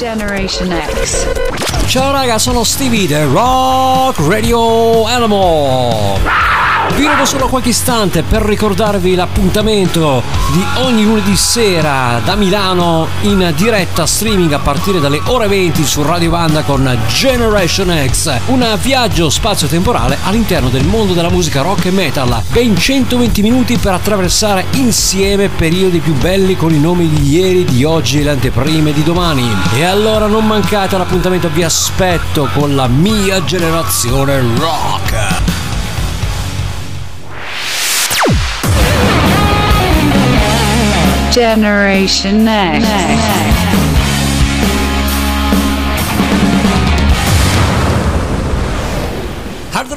Generation X. Ciao raga, sono Stevie The Rock Radio Animal. Vi rubo solo qualche istante per ricordarvi l'appuntamento di ogni lunedì sera da Milano in diretta streaming a partire dalle ore 20 su Radio Banda con Generation X. Un viaggio spazio-temporale all'interno del mondo della musica rock e metal. Ben 120 minuti per attraversare insieme periodi più belli con i nomi di ieri, di oggi e le anteprime di domani. E allora non mancate l'appuntamento, vi aspetto con la mia generazione rock. Generation Next. Next.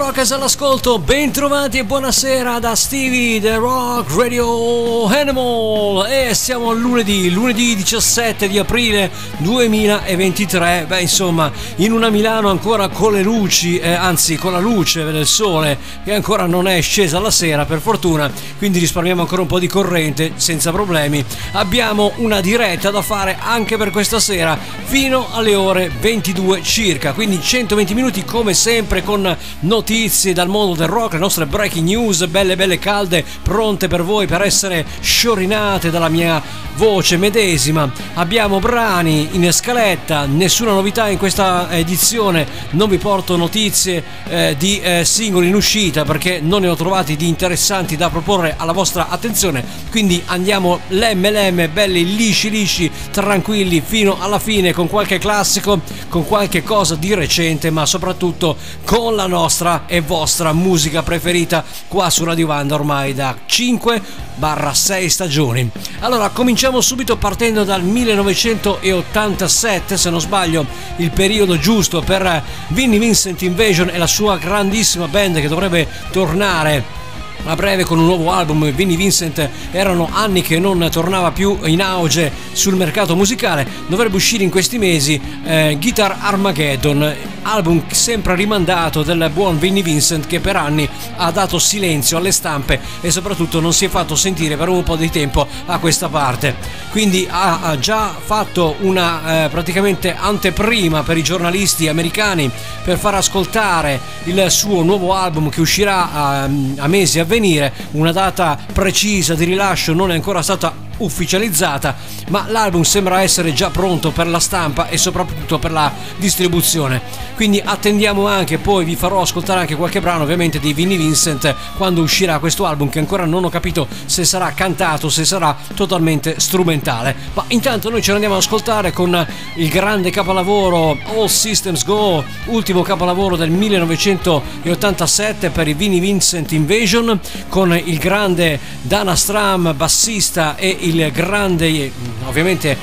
Rockers all'ascolto, bentrovati e buonasera da Stevie The Rock Radio Animal. E siamo a lunedì, lunedì 17 di aprile 2023, beh insomma in una Milano ancora con le luci, eh, anzi con la luce del sole che ancora non è scesa la sera per fortuna, quindi risparmiamo ancora un po' di corrente senza problemi, abbiamo una diretta da fare anche per questa sera fino alle ore 22 circa, quindi 120 minuti come sempre con notizie dal mondo del rock, le nostre breaking news belle belle calde, pronte per voi per essere sciorinate dalla mia voce medesima. Abbiamo brani in scaletta, nessuna novità in questa edizione, non vi porto notizie eh, di eh, singoli in uscita perché non ne ho trovati di interessanti da proporre alla vostra attenzione, quindi andiamo lemme lemme, belli lisci lisci, tranquilli fino alla fine con qualche classico, con qualche cosa di recente, ma soprattutto con la nostra e vostra musica preferita qua su Radio Vanda ormai da 5-6 stagioni. Allora, cominciamo subito partendo dal 1987, se non sbaglio, il periodo giusto per Vinnie Vincent Invasion e la sua grandissima band che dovrebbe tornare a breve con un nuovo album Vinnie Vincent erano anni che non tornava più in auge sul mercato musicale. Dovrebbe uscire in questi mesi eh, Guitar Armageddon album sempre rimandato del buon Vinnie Vincent che per anni ha dato silenzio alle stampe e soprattutto non si è fatto sentire per un po' di tempo a questa parte. Quindi ha, già fatto una eh, praticamente anteprima per i giornalisti americani per far ascoltare il suo nuovo album che uscirà a, a mesi a venire, una data precisa di rilascio non è ancora stata ufficializzata, ma l'album sembra essere già pronto per la stampa e soprattutto per la distribuzione. Quindi attendiamo anche, poi vi farò ascoltare anche qualche brano ovviamente di Vinnie Vincent quando uscirà questo album che ancora non ho capito se sarà cantato, se sarà totalmente strumentale. Ma intanto noi ce l'andiamo ad ascoltare con il grande capolavoro All Systems Go, ultimo capolavoro del 1987 per i Vinnie Vincent Invasion con il grande Dana Stram bassista e il grande, ovviamente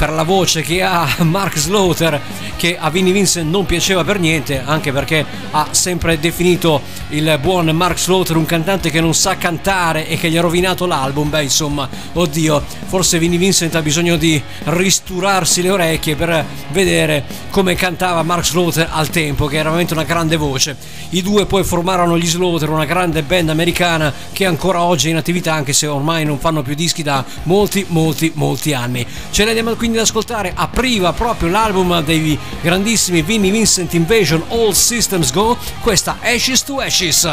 per la voce che ha Mark Slaughter che a Vinnie Vincent non piaceva per niente anche perché ha sempre definito il buon Mark Slaughter un cantante che non sa cantare e che gli ha rovinato l'album. Beh insomma oddio forse Vinnie Vincent ha bisogno di risturarsi le orecchie per vedere come cantava Mark Slaughter al tempo che era veramente una grande voce. I due poi formarono gli Slaughter una grande band americana che ancora oggi è in attività anche se ormai non fanno più dischi da molti molti molti anni. Ce ne andiamo quindi ad ascoltare apriva proprio l'album dei grandissimi Vinnie Vincent Invasion All Systems Go. Questa Ashes to Ashes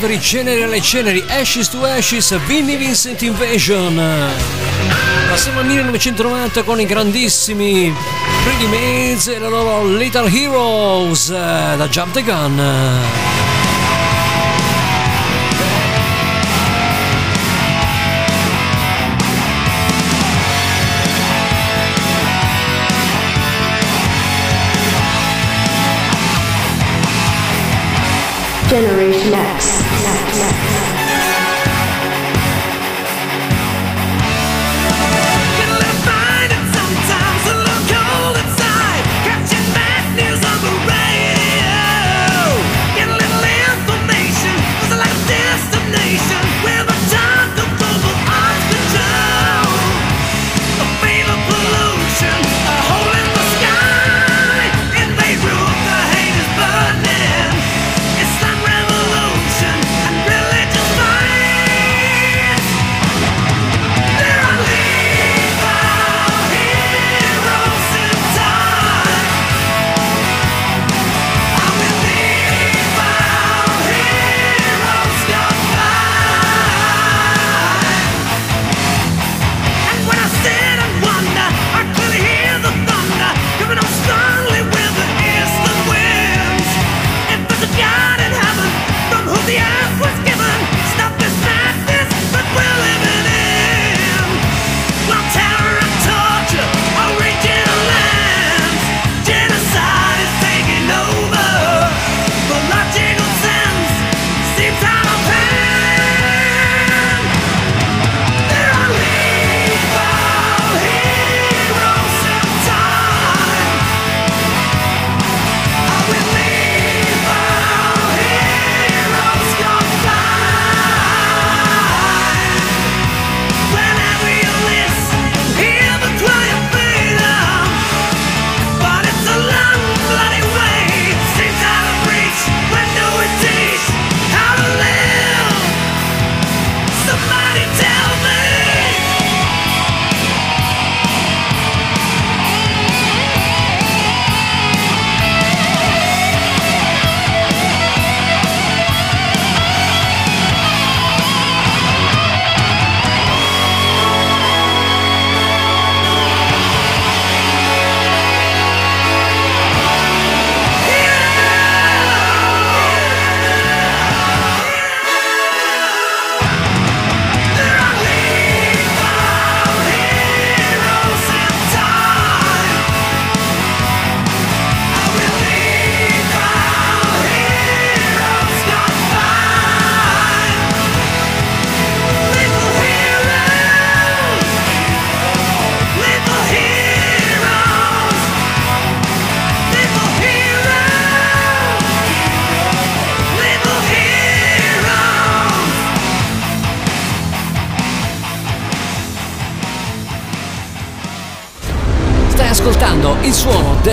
polveri alle ceneri Ashes to Ashes, Vinnie Vincent Invasion. Passiamo al 1990 con i grandissimi Pretty Maids e la loro Little Heroes eh, da Jump the Gun. Generation X. X,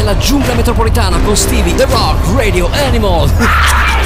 suono della giungla metropolitana con Stevie The Rock Radio Animal.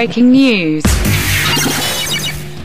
Breaking news.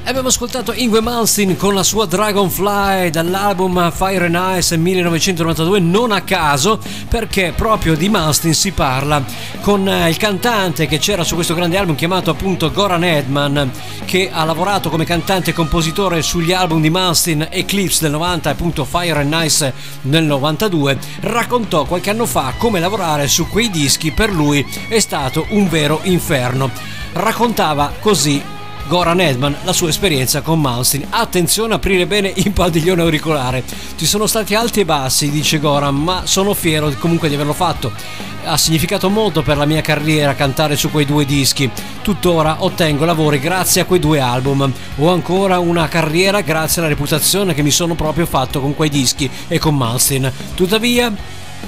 Abbiamo ascoltato Ingwe Malmsteen con la sua Dragonfly dall'album Fire and Ice 1992 non a caso perché proprio di Malmsteen si parla con eh, il cantante che c'era su questo grande album chiamato appunto Goran Edman che ha lavorato come cantante e compositore sugli album di Malmsteen Eclipse del 90 e appunto Fire and Ice nel 92 raccontò qualche anno fa come lavorare su quei dischi per lui è stato un vero inferno raccontava così Goran Edman la sua esperienza con Malmsteen. Attenzione aprire bene il padiglione auricolare. Ci sono stati alti e bassi, dice Goran, ma sono fiero comunque di averlo fatto. Ha significato molto per la mia carriera cantare su quei due dischi. Tuttora ottengo lavori grazie a quei due album. Ho ancora una carriera grazie alla reputazione che mi sono proprio fatto con quei dischi e con Malmsteen. Tuttavia,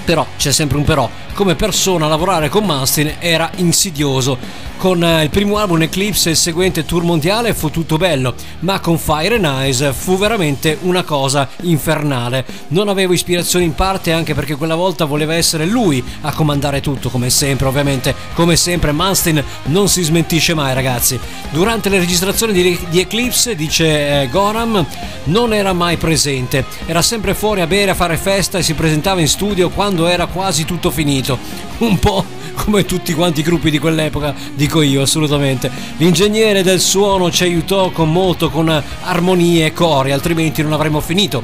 però c'è sempre un però. Come persona lavorare con Malmsteen era insidioso. Con eh, il primo album Eclipse e il seguente tour mondiale fu tutto bello, ma con Fire and Ice fu veramente una cosa infernale. Non avevo ispirazione in parte anche perché quella volta voleva essere lui a comandare tutto, come sempre ovviamente. Come sempre Malmsteen non si smentisce mai ragazzi. Durante le registrazioni di, di Eclipse, dice eh, Goram, non era mai presente. Era sempre fuori a bere, a fare festa e si presentava in studio quando era quasi tutto finito. Un po' come tutti quanti i gruppi di quell'epoca, dico io assolutamente. L'ingegnere del suono ci aiutò con molto con armonie e cori, altrimenti non avremmo finito.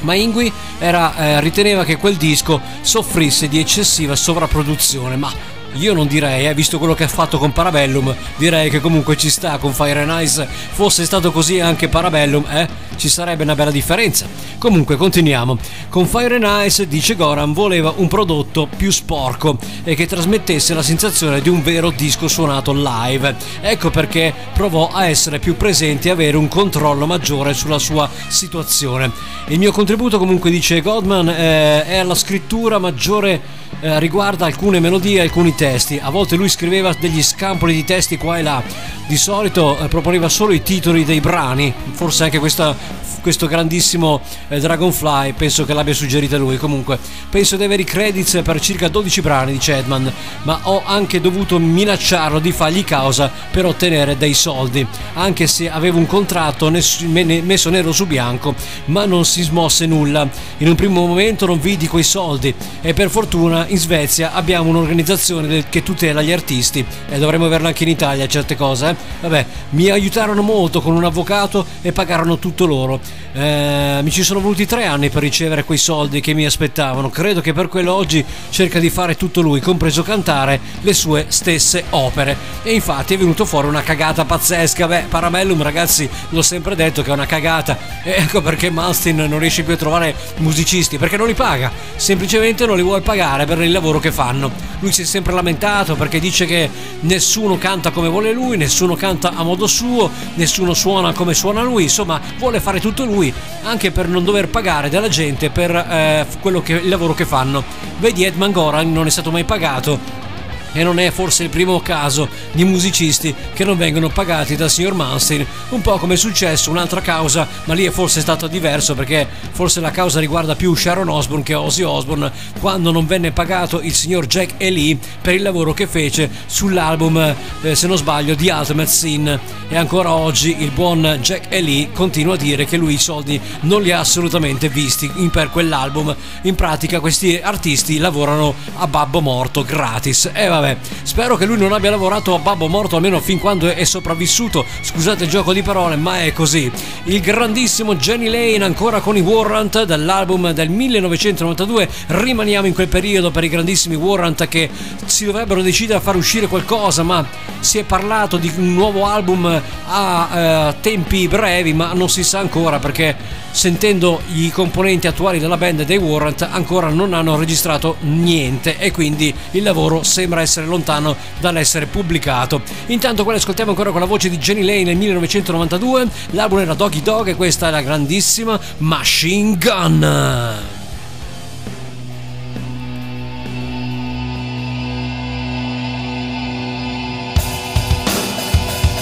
Ma Ingui era, eh, riteneva che quel disco soffrisse di eccessiva sovrapproduzione, ma io non direi, eh, visto quello che ha fatto con Parabellum, direi che comunque ci sta con Fire and Ice. Fosse stato così anche Parabellum, eh, ci sarebbe una bella differenza. Comunque, continuiamo. Con Fire and Ice, dice Goran, voleva un prodotto più sporco e che trasmettesse la sensazione di un vero disco suonato live. Ecco perché provò a essere più presente e avere un controllo maggiore sulla sua situazione. Il mio contributo, comunque, dice Godman, eh, è la scrittura maggiore eh, riguarda alcune melodie alcuni testi. A volte lui scriveva degli scampoli di testi qua e là. Di solito eh, proponeva solo i titoli dei brani, forse anche questa, questo grandissimo eh, Dragonfly penso che l'abbia suggerita lui. Comunque, penso di avere i credits per circa 12 brani, dice Edman, ma ho anche dovuto minacciarlo di fargli causa per ottenere dei soldi, anche se avevo un contratto ness- messo nero su bianco, ma non si smosse nulla. In un primo momento non vidi quei soldi e per fortuna in Svezia abbiamo un'organizzazione che tutela gli artisti e dovremmo averla anche in Italia certe cose. Eh? Vabbè, mi aiutarono molto con un avvocato e pagarono tutto loro. Eh, mi ci sono voluti tre anni per ricevere quei soldi che mi aspettavano. Credo che per quello oggi cerca di fare tutto lui, compreso cantare le sue stesse opere. E infatti è venuto fuori una cagata pazzesca. Beh, Parabellum, ragazzi, l'ho sempre detto che è una cagata. E ecco perché Malmsteen non riesce più a trovare musicisti perché non li paga. Semplicemente non li vuole pagare per il lavoro che fanno. Lui si è sempre lamentato perché dice che nessuno canta come vuole lui, nessuno canta a modo suo, nessuno suona come suona lui. Insomma, vuole fare tutto lui anche per non dover pagare della gente per eh, che, il lavoro che fanno. Vedi Edman Goran non è stato mai pagato e non è forse il primo caso di musicisti che non vengono pagati dal signor Manstein, un po' come è successo un'altra causa, ma lì è forse stato diverso perché forse la causa riguarda più Sharon Osbourne che Ozzy Osbourne quando non venne pagato il signor Jack Lee per il lavoro che fece sull'album, eh, se non sbaglio, di Ultimate Sin e ancora oggi il buon Jack Lee continua a dire che lui i soldi non li ha assolutamente visti per quell'album. In pratica questi artisti lavorano a babbo morto gratis. E vabbè, spero che lui non abbia lavorato a babbo morto almeno fin quando è sopravvissuto. Scusate il gioco di parole, ma è così. Il grandissimo Jenny Lane ancora con i Warrant dall'album del 1992. Rimaniamo in quel periodo per i grandissimi Warrant che si dovrebbero decidere a far uscire qualcosa, ma si è parlato di un nuovo album a eh, tempi brevi, ma non si sa ancora perché sentendo i componenti attuali della band dei Warrant ancora non hanno registrato niente e quindi il lavoro sembra essere lontano dall'essere pubblicato. Intanto quello ascoltiamo ancora con la voce di Jenny Lane nel 1992, l'album era Doggy Dog e questa è la grandissima Machine Gun.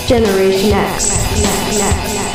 Generation X. X, X.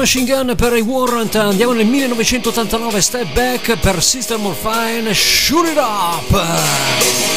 Machine Gun per i Warrant, andiamo nel 1989, Step Back per System of Fine, Shoot It Up!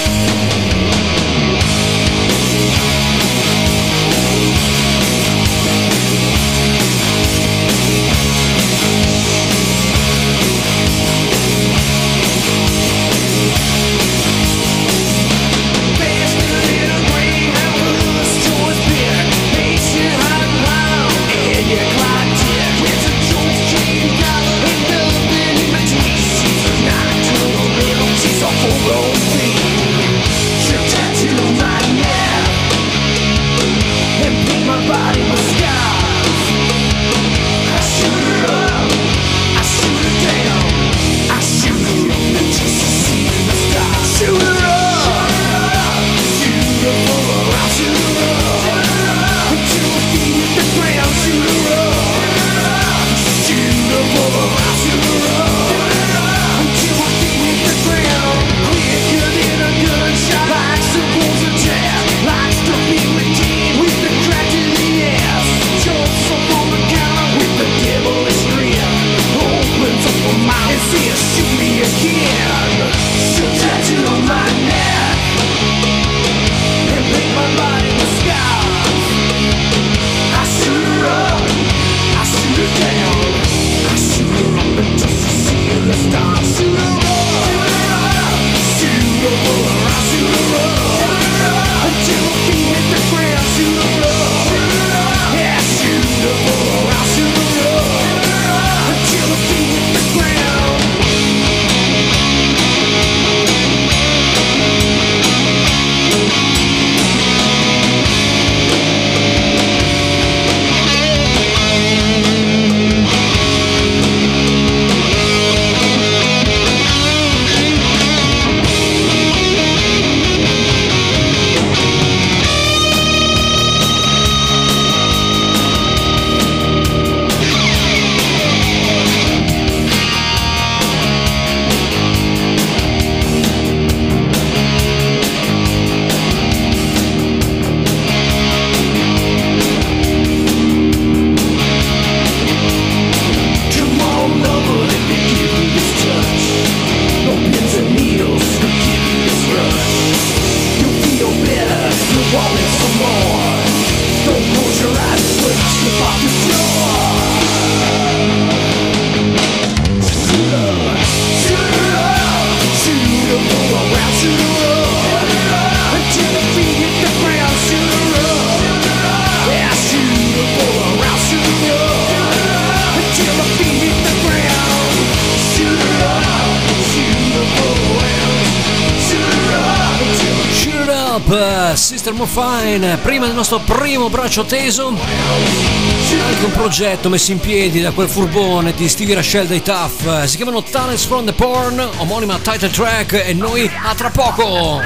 Fine, prima del nostro primo braccio teso, anche un progetto messo in piedi da quel furbone di Stevie Rachel dei Tough, si chiamano Talents from the Porn, omonima title track e noi a tra poco!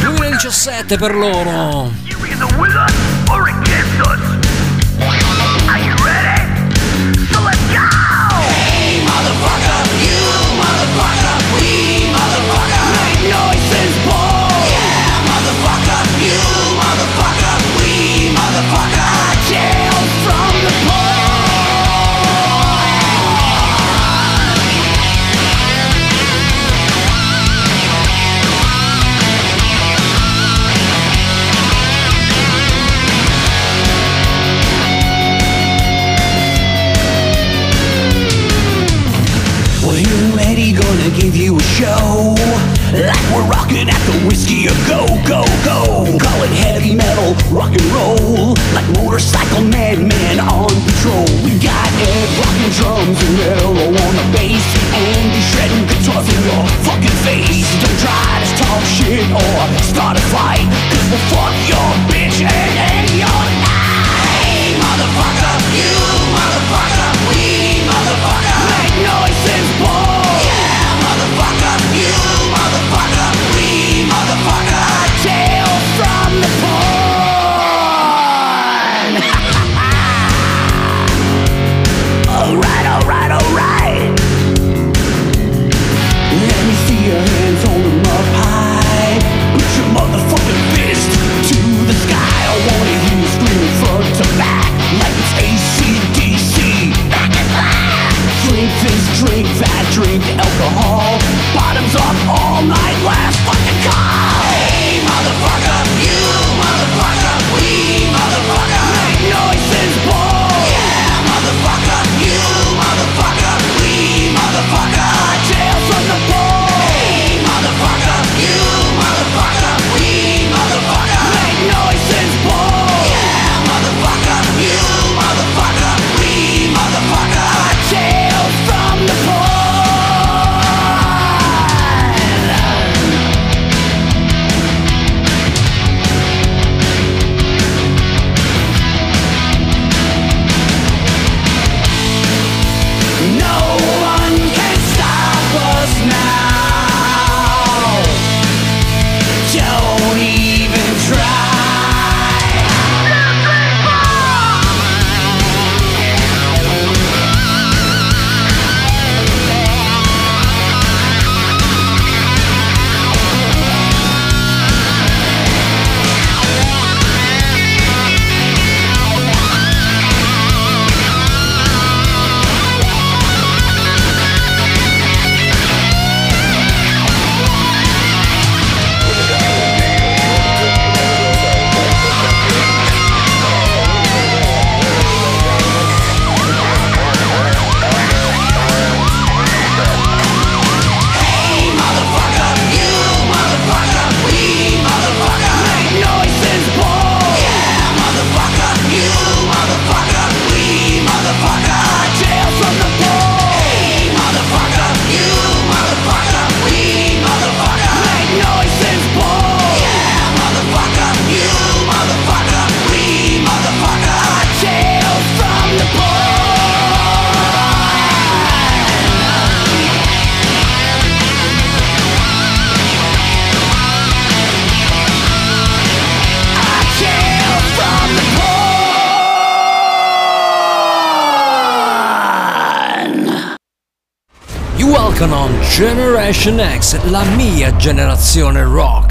2017 per loro! gonna give you a show. Like we're rocking at the Whiskey A Go Go Go. Call it heavy metal, rock and roll. Like Generation X, la mia generazione rock.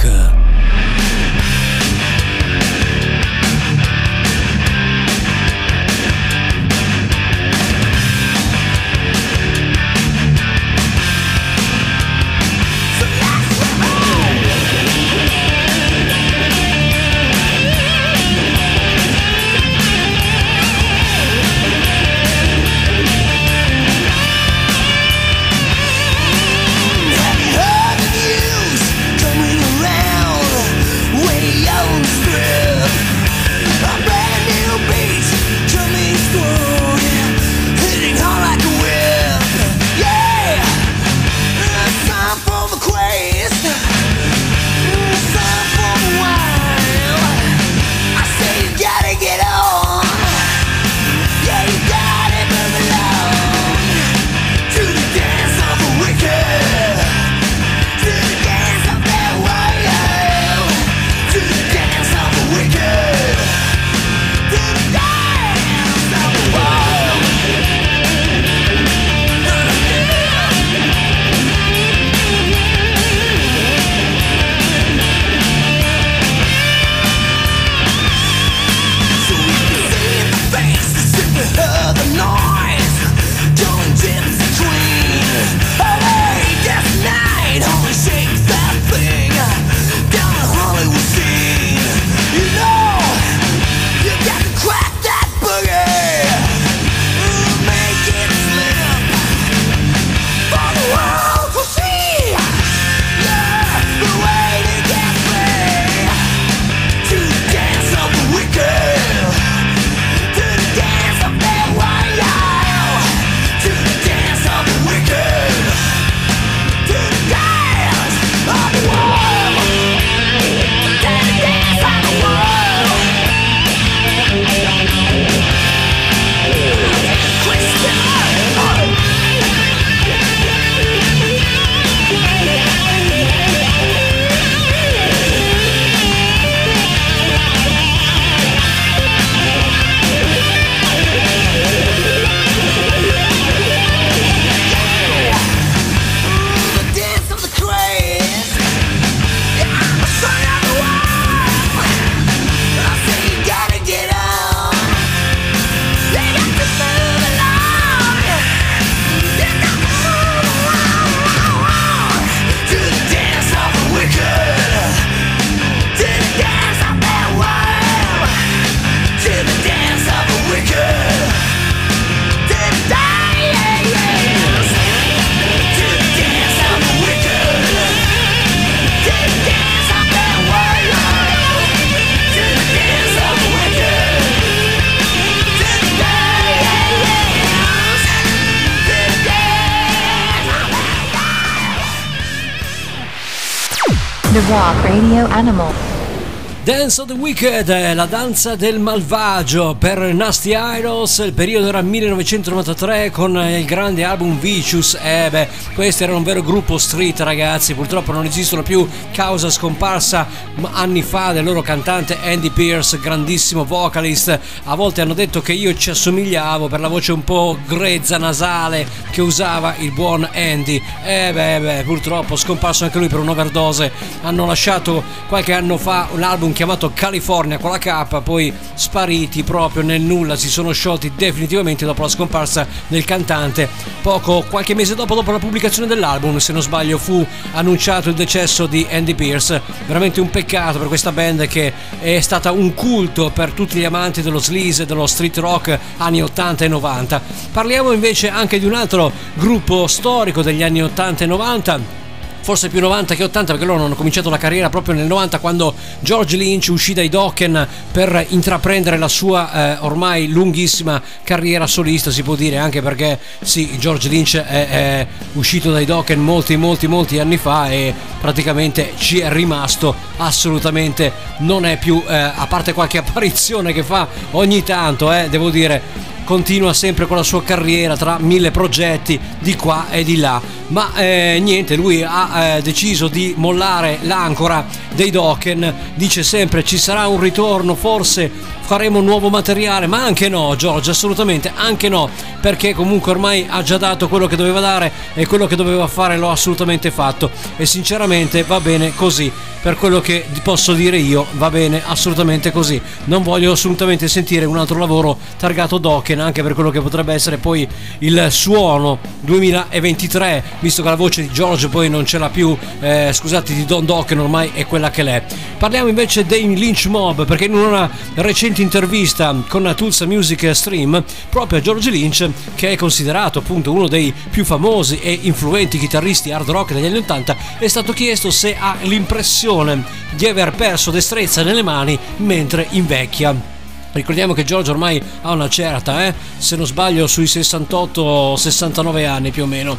Dance of the Wicked, eh, la danza del malvagio per Nasty Idols, il periodo era 1993 con eh, il grande album Vicious, eh beh, questo era un vero gruppo street ragazzi, purtroppo non esistono più causa scomparsa anni fa del loro cantante Andy Pierce, grandissimo vocalist, a volte hanno detto che io ci assomigliavo per la voce un po' grezza, nasale che usava il buon Andy, eh beh, beh purtroppo scomparso anche lui per un'overdose, hanno lasciato qualche anno fa un album chiamato California con la K, poi spariti proprio nel nulla, si sono sciolti definitivamente dopo la scomparsa del cantante. Poco, qualche mese dopo, dopo la pubblicazione dell'album, se non sbaglio, fu annunciato il decesso di Andy Pierce. Veramente un peccato per questa band che è stata un culto per tutti gli amanti dello sleaze e dello street rock anni 80 e 90. Parliamo invece anche di un altro gruppo storico degli anni 80 e 90 forse più 90 che 80 perché loro hanno cominciato la carriera proprio nel 90 quando George Lynch uscì dai Dokken per intraprendere la sua eh, ormai lunghissima carriera solista si può dire anche perché sì George Lynch è, è uscito dai Dokken molti molti molti anni fa e praticamente ci è rimasto assolutamente non è più eh, a parte qualche apparizione che fa ogni tanto eh, devo dire continua sempre con la sua carriera tra mille progetti di qua e di là. Ma eh, niente lui ha eh, deciso di mollare l'ancora dei Dokken. Dice sempre ci sarà un ritorno forse faremo nuovo materiale ma anche no Giorgio assolutamente anche no perché comunque ormai ha già dato quello che doveva dare e quello che doveva fare l'ho assolutamente fatto e sinceramente va bene così. Per quello che posso dire io va bene assolutamente così. Non voglio assolutamente sentire un altro lavoro targato Dokken anche per quello che potrebbe essere poi il suono 2023 visto che la voce di George poi non ce l'ha più eh, scusate di Don Dokken ormai è quella che l'è. Parliamo invece dei Lynch Mob perché in una recente intervista con la Tulsa Music Stream proprio a George Lynch che è considerato appunto uno dei più famosi e influenti chitarristi hard rock degli anni 80 è stato chiesto se ha l'impressione di aver perso destrezza nelle mani mentre invecchia. Ricordiamo che Giorgio ormai ha una certa, eh? se non sbaglio sui 68-69 anni più o meno.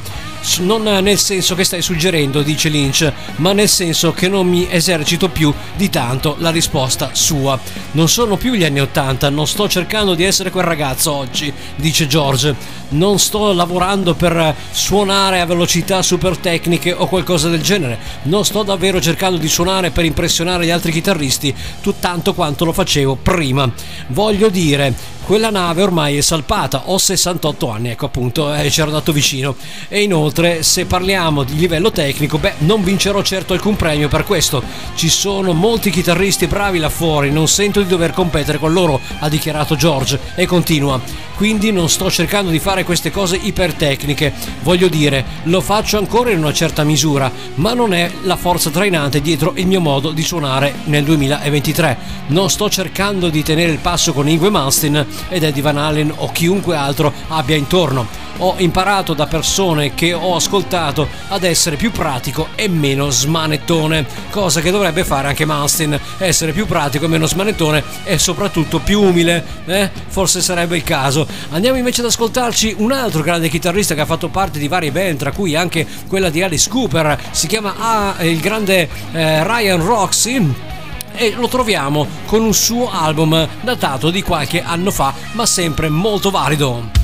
Non nel senso che stai suggerendo, dice Lynch, ma nel senso che non mi esercito più di tanto la risposta sua. Non sono più gli anni 80, non sto cercando di essere quel ragazzo oggi, dice George. Non sto lavorando per suonare a velocità super tecniche o qualcosa del genere. Non sto davvero cercando di suonare per impressionare gli altri chitarristi, tanto quanto lo facevo prima voglio dire quella nave ormai è salpata ho 68 anni ecco appunto eh, ci ero andato vicino. E inoltre se parliamo di livello tecnico beh non vincerò certo alcun premio per questo. Ci sono molti chitarristi bravi là fuori non sento di dover competere con loro ha dichiarato George e continua. Quindi non sto cercando di fare queste cose ipertecniche. Voglio dire lo faccio ancora in una certa misura ma non è la forza trainante dietro il mio modo di suonare nel 2023 non sto cercando di tenere il passo con Ingwe Malmsteen ed Eddie Van Halen o chiunque altro abbia intorno. Ho imparato da persone che ho ascoltato ad essere più pratico e meno smanettone, cosa che dovrebbe fare anche Malmsteen, essere più pratico e meno smanettone e soprattutto più umile, eh? Forse sarebbe il caso. Andiamo invece ad ascoltarci un altro grande chitarrista che ha fatto parte di varie band, tra cui anche quella di Alice Cooper, si chiama ah, il grande eh, Ryan Roxy e lo troviamo con un suo album datato di qualche anno fa, ma sempre molto valido.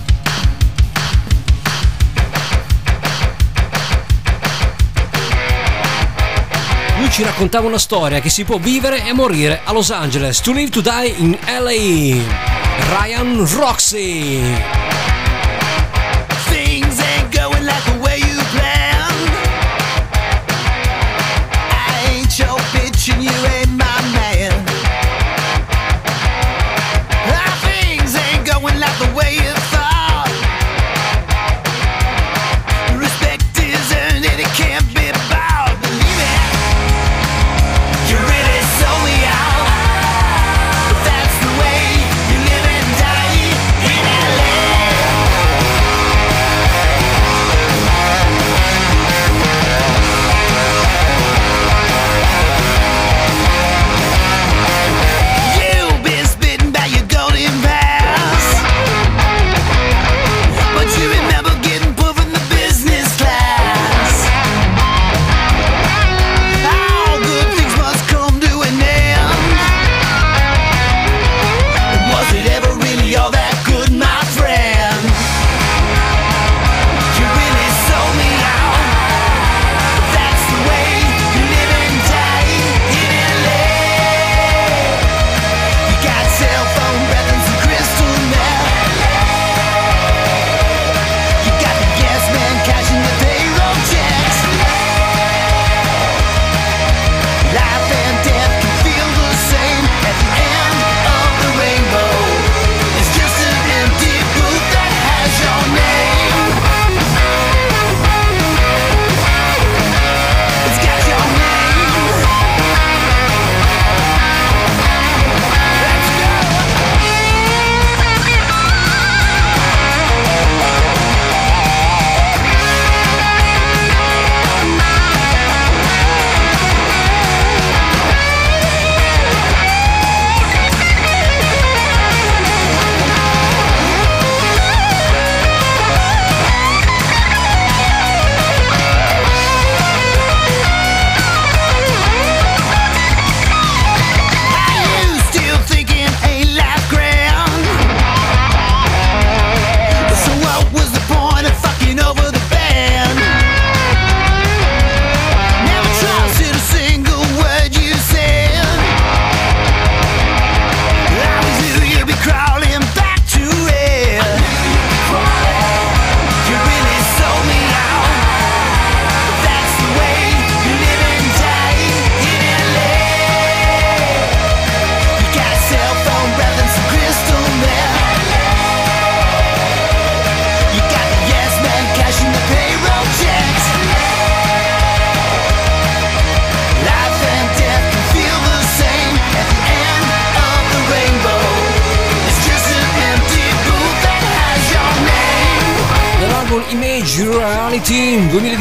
Lui ci raccontava una storia che si può vivere e morire a Los Angeles, to live to die in LA. Ryan Roxy.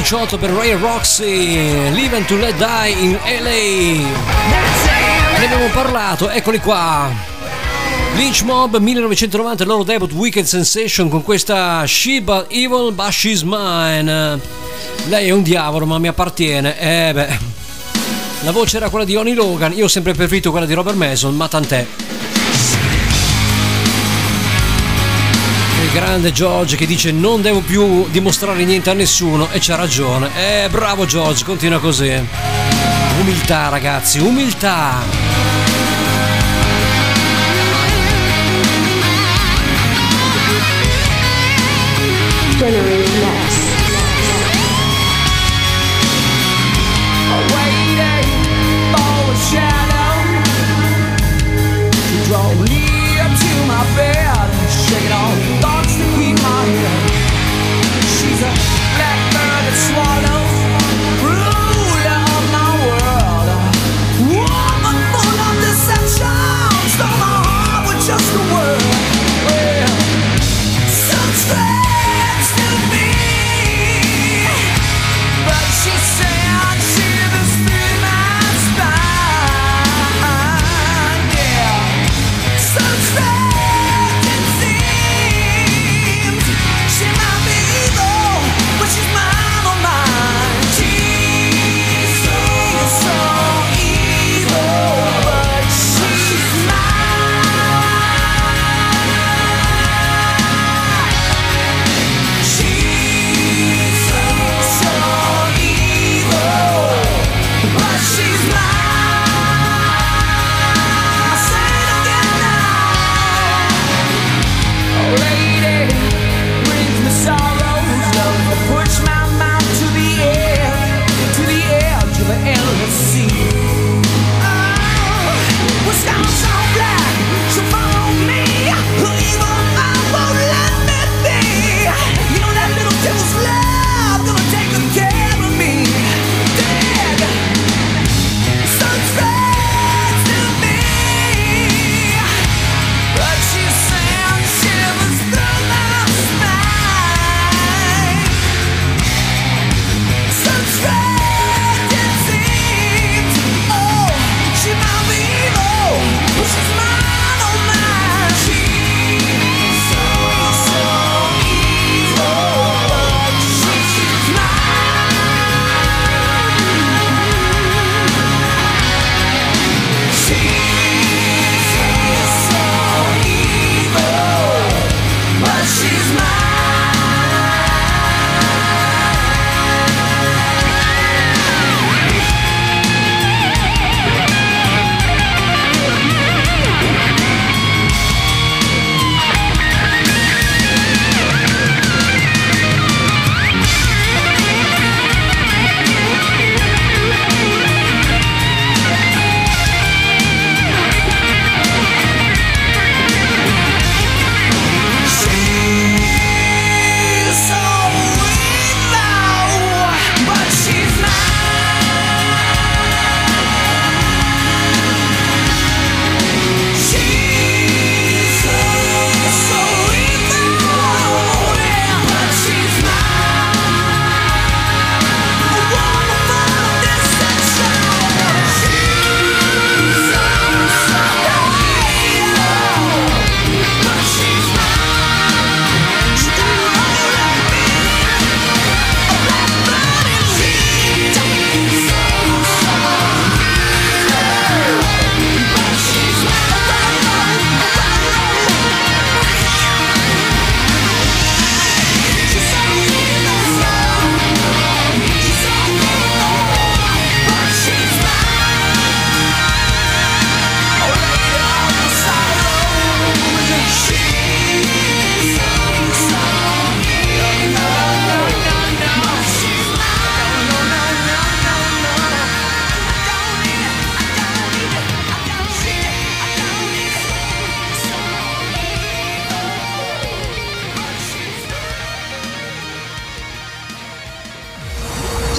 2018 per Ray Roxy, Live to Let Die in LA. Ne abbiamo parlato, eccoli qua. Lynch Mob 1990, loro debut Wicked Sensation con questa She Evil But She's Mine. Lei è un diavolo ma mi appartiene. Eh beh. La voce era quella di Oni Logan, io ho sempre preferito quella di Robert Mason, ma tant'è. il grande George che dice non devo più dimostrare niente a nessuno e c'ha ragione. Eh, bravo George, continua così. Eh. Umiltà ragazzi, umiltà. January.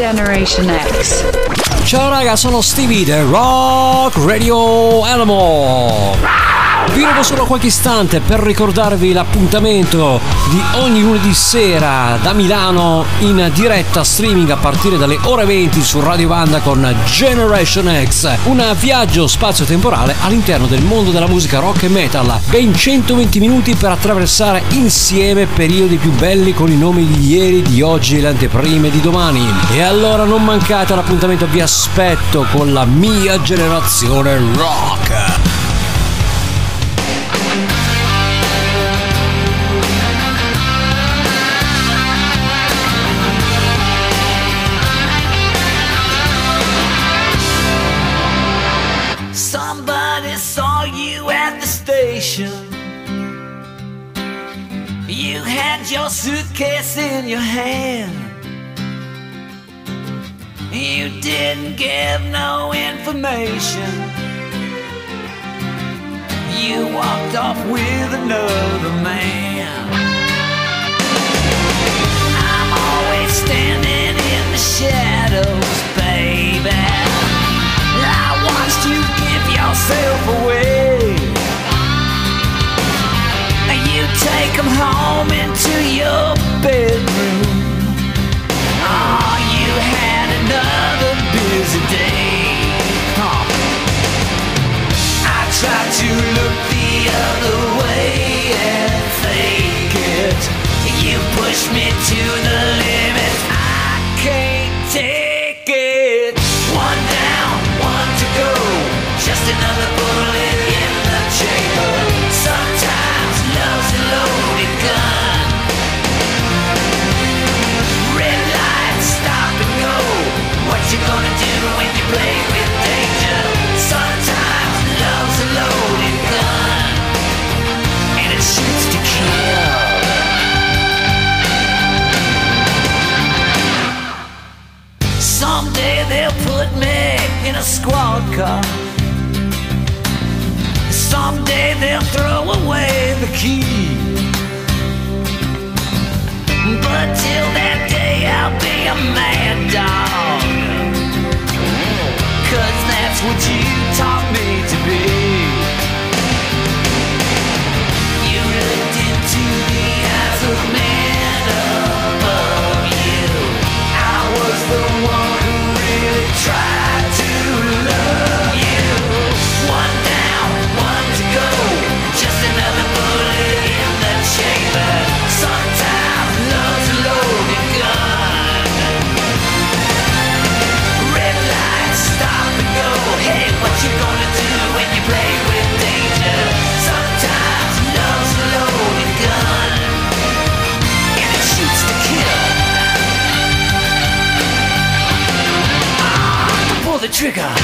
Generation X. Ciao raga, sono Stevie, The Rock Radio Animal. Vi rubo solo qualche istante per ricordarvi l'appuntamento di ogni lunedì sera da Milano in diretta streaming a partire dalle ore 20 su Radio Banda con Generation X. Un viaggio spazio-temporale all'interno del mondo della musica rock e metal. Ben 120 minuti per attraversare insieme periodi più belli con i nomi di ieri, di oggi e le anteprime di domani. E allora non mancate all'appuntamento, vi aspetto con la mia generazione rock. Hand. You didn't give no information. You walked off with another man. I'm always standing in the shadows, baby. I watched you give yourself away. You take home into your bedroom. Busy day. Huh. I tried to look the other way and fake it. You pushed me to the limit. I can't take a squad car. Someday they'll throw away the key. But till that day, I'll be a mad dog. Cause that's what you Ah,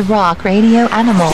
The Rock Radio Animal.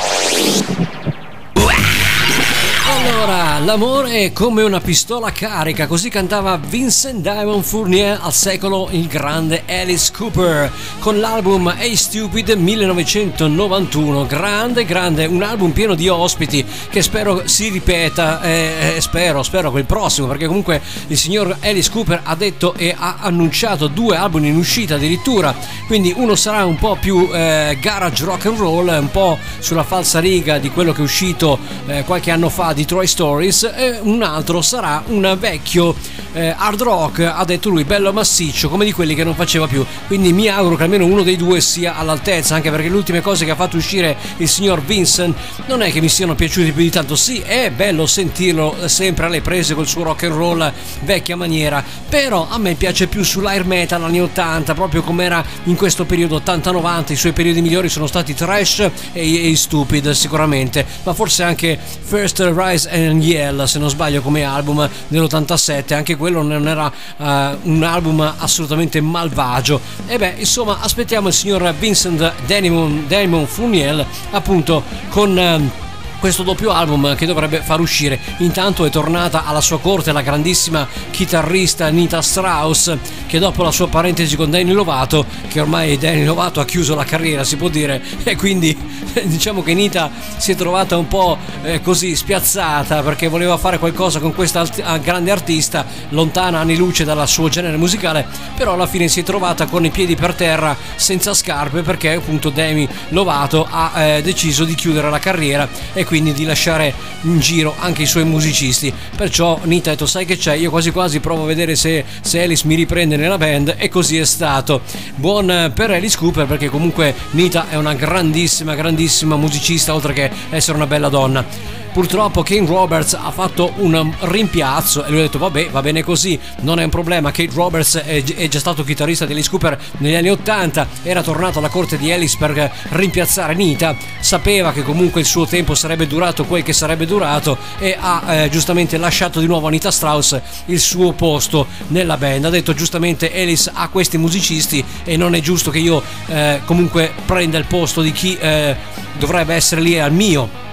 Allora, l'amore è come una pistola carica, così cantava Vincent Diamond Fournier al secolo il grande Alice Cooper con l'album Hey Stupid 1991. Grande, grande, un album pieno di ospiti che spero si ripeta, eh, eh, spero, spero quel prossimo, perché comunque il signor Alice Cooper ha detto e ha annunciato due album in uscita addirittura, quindi uno sarà un po' più eh, garage rock and roll, un po' sulla falsa riga di quello che è uscito eh, qualche anno fa di Troy Stories e un altro sarà un vecchio eh, hard rock, ha detto lui, bello massiccio, come di quelli che non faceva più. Quindi mi auguro che almeno uno dei due sia all'altezza, anche perché le ultime cose che ha fatto uscire il signor Vincent non è che mi siano piaciute più di tanto. Sì, è bello sentirlo sempre alle prese col suo rock and roll vecchia maniera, però a me piace più sull'air metal anni 80, proprio come era in questo periodo 80-90, i suoi periodi migliori sono stati Trash e, e Stupid sicuramente, ma forse anche First Rise and Yell se non sbaglio come album dell'87, anche quello non era eh, un album assolutamente malvagio. E beh, insomma, aspettiamo il signor Vincent Damon, Damon Funiel appunto con... eh, questo doppio album che dovrebbe far uscire. Intanto è tornata alla sua corte la grandissima chitarrista Nita Strauss, che dopo la sua parentesi con Danny Lovato, che ormai Danny Lovato ha chiuso la carriera, si può dire, e quindi diciamo che Nita si è trovata un po' eh, così spiazzata perché voleva fare qualcosa con questa ah, grande artista, lontana anni luce dal suo genere musicale, però alla fine si è trovata con i piedi per terra senza scarpe perché appunto Demi Lovato ha eh, deciso di chiudere la carriera e quindi di lasciare in giro anche i suoi musicisti. Perciò Nita ha detto: Sai che c'è? Io quasi quasi provo a vedere se, se Alice mi riprende nella band, e così è stato. Buon eh, per Alice Cooper perché comunque Nita è una grandissima, grandissima musicista, oltre che essere una bella donna. Purtroppo Kane Roberts ha fatto un rimpiazzo e lui ha detto vabbè va bene così, non è un problema. Kate Roberts è, è già stato chitarrista di Alice Cooper negli anni 80, era tornato alla corte di Alice per rimpiazzare Nita, sapeva che comunque il suo tempo sarebbe durato quel che sarebbe durato e ha eh, giustamente lasciato di nuovo a Anita Strauss il suo posto nella band. Ha detto giustamente Alice ha questi musicisti e non è giusto che io eh, comunque prenda il posto di chi eh, dovrebbe essere lì al mio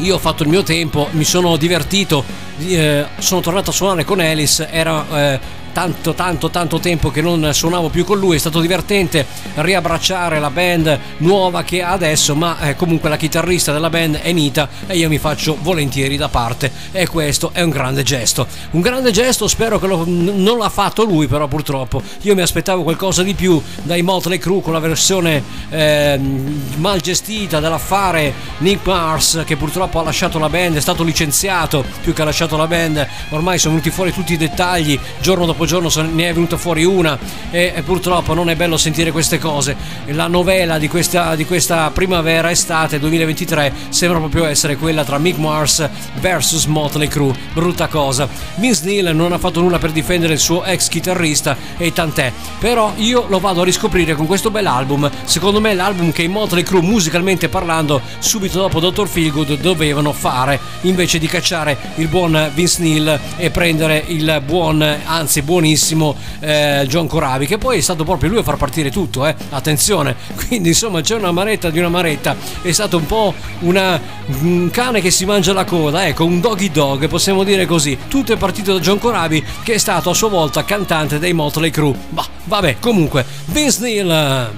io ho fatto il mio tempo, mi sono divertito, eh, sono tornato a suonare con Alice, era eh, tanto tanto tanto tempo che non suonavo più con lui, è stato divertente riabbracciare la band nuova che ha adesso, ma eh, comunque la chitarrista della band è Nita e io mi faccio volentieri da parte e questo è un grande gesto. Un grande gesto, spero che lo, non l'ha fatto lui però purtroppo. Io mi aspettavo qualcosa di più dai Motley Crue con la versione eh, mal gestita dell'affare Nick Mars che purtroppo ha lasciato la band, è stato licenziato più che ha lasciato la band, ormai sono venuti fuori tutti i dettagli giorno dopo giorno se ne è venuta fuori una e, purtroppo non è bello sentire queste cose. La novella di questa, di questa primavera-estate 2023 sembra proprio essere quella tra Mick Mars vs Motley Crue, brutta cosa. Vince Neil non ha fatto nulla per difendere il suo ex chitarrista e tant'è, però io lo vado a riscoprire con questo bel album, secondo me l'album che i Motley Crue musicalmente parlando subito dopo Dr. Feelgood dovevano fare invece di cacciare il buon Vince Neil e prendere il buon, anzi buonissimo eh, John Corabi che poi è stato proprio lui a far partire tutto eh. attenzione quindi insomma c'è una maretta di una maretta. È stato un po' una, un cane che si mangia la coda ecco un doggy dog possiamo dire così. Tutto è partito da John Corabi che è stato a sua volta cantante dei Motley Crue. Ma vabbè comunque Vince Neil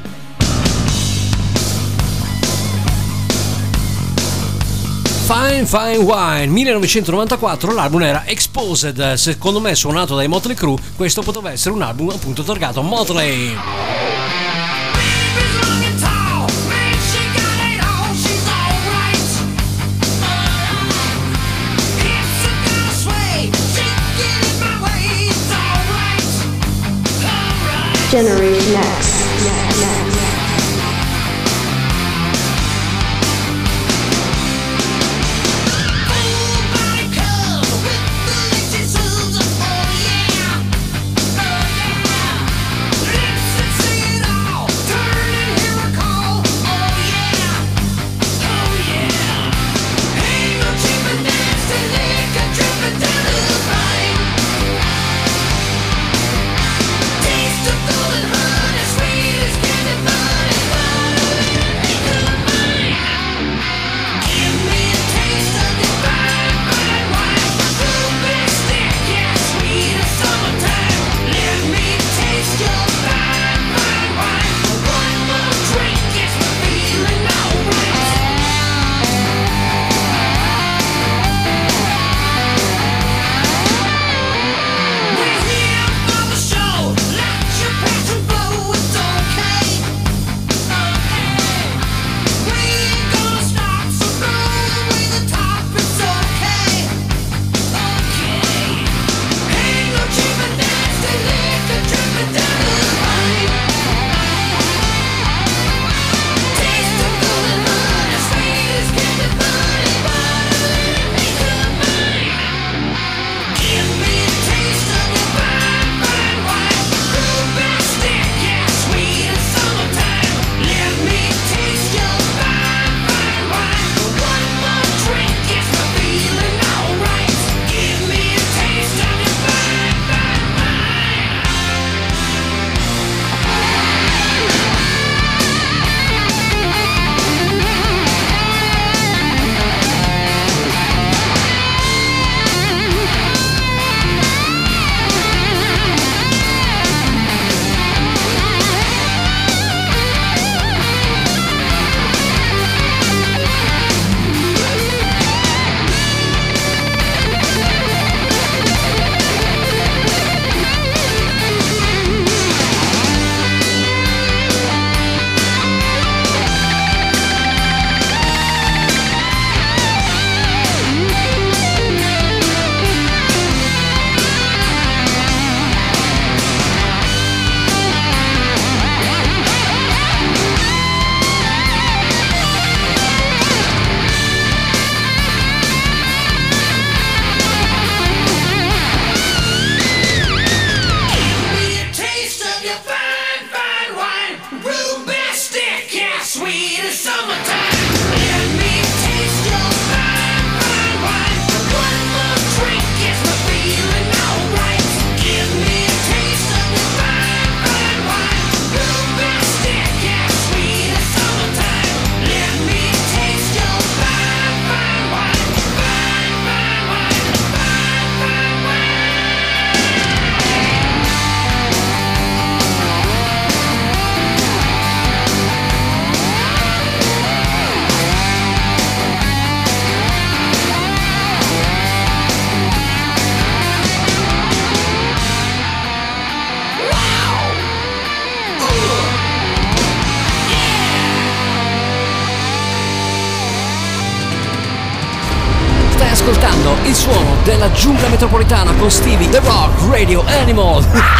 Fine Fine Wine 1994 l'album era Exposed secondo me suonato dai Motley Crue questo poteva essere un album appunto targato a Motley Generation X. metropolitana con Stevie, The Rock, Radio Animal.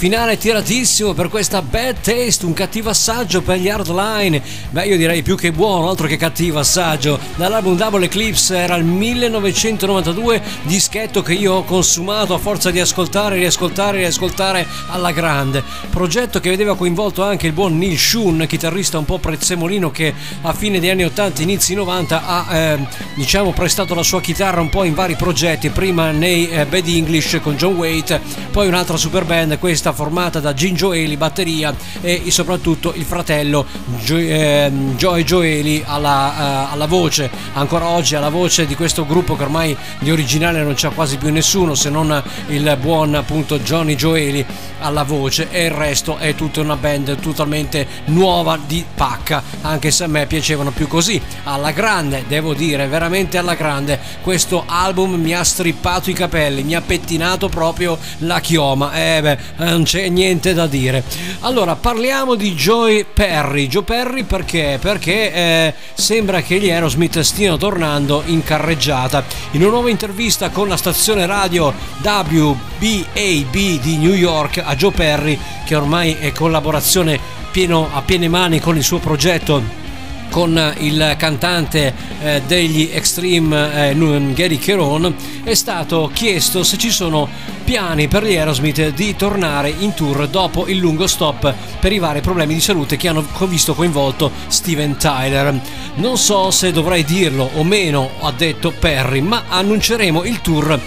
finale tiratissimo per questa bad taste, un cattivo assaggio per gli hardline. Beh, io direi più che buono, altro che cattivo assaggio. Dall'album Double Eclipse era il 1992, dischetto che io ho consumato a forza di ascoltare, riascoltare, riascoltare alla grande. Progetto che vedeva coinvolto anche il buon Neil Shun, chitarrista un po' prezzemolino che a fine degli anni 80, inizi 90 ha eh, diciamo prestato la sua chitarra un po' in vari progetti, prima nei eh, Bad English con John Waite, poi un'altra super band, questa formata da Gin Gioeli batteria e soprattutto il fratello Gio- ehm, Joy Gioeli alla, eh, alla voce. Ancora oggi alla voce di questo gruppo che ormai di originale non c'è quasi più nessuno se non il buon appunto Johnny Gioeli alla voce. E il resto è tutta una band totalmente nuova di pacca anche se a me piacevano più così. Alla grande devo dire veramente alla grande questo album mi ha strippato i capelli mi ha pettinato proprio la chioma. Eh beh non c'è niente da dire. Allora parliamo di Joy Perry. Joe Perry perché? Perché eh, sembra che gli Aerosmith stiano tornando in carreggiata. In una nuova intervista con la stazione radio WBAB di New York a Joe Perry che ormai è collaborazione pieno, a piene mani con il suo progetto con il cantante eh, degli Extreme eh, Gary Cheron è stato chiesto se ci sono piani per gli Aerosmith di tornare in tour dopo il lungo stop per i vari problemi di salute che hanno visto coinvolto Steven Tyler. Non so se dovrei dirlo o meno, ha detto Perry, ma annunceremo il tour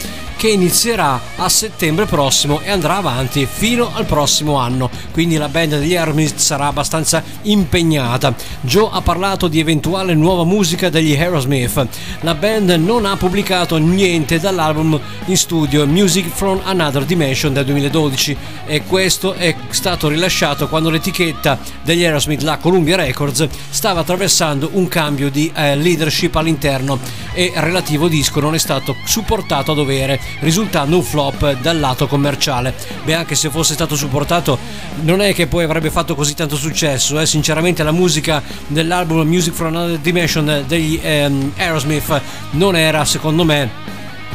che inizierà a settembre prossimo e andrà avanti fino al prossimo anno. Quindi la band degli Aerosmith sarà abbastanza impegnata. Joe ha parlato di eventuale nuova musica degli Aerosmith. La band non ha pubblicato niente dall'album in studio Music from Another Dimension del 2012 e questo è stato rilasciato quando l'etichetta degli Aerosmith, la Columbia Records, stava attraversando un cambio di eh, leadership all'interno e relativo disco non è stato supportato a dovere risultando un flop dal lato commerciale. Beh, anche se fosse stato supportato, non è che poi avrebbe fatto così tanto successo. Eh. Sinceramente, la musica dell'album Music from Another Dimension degli ehm, Aerosmith non era, secondo me,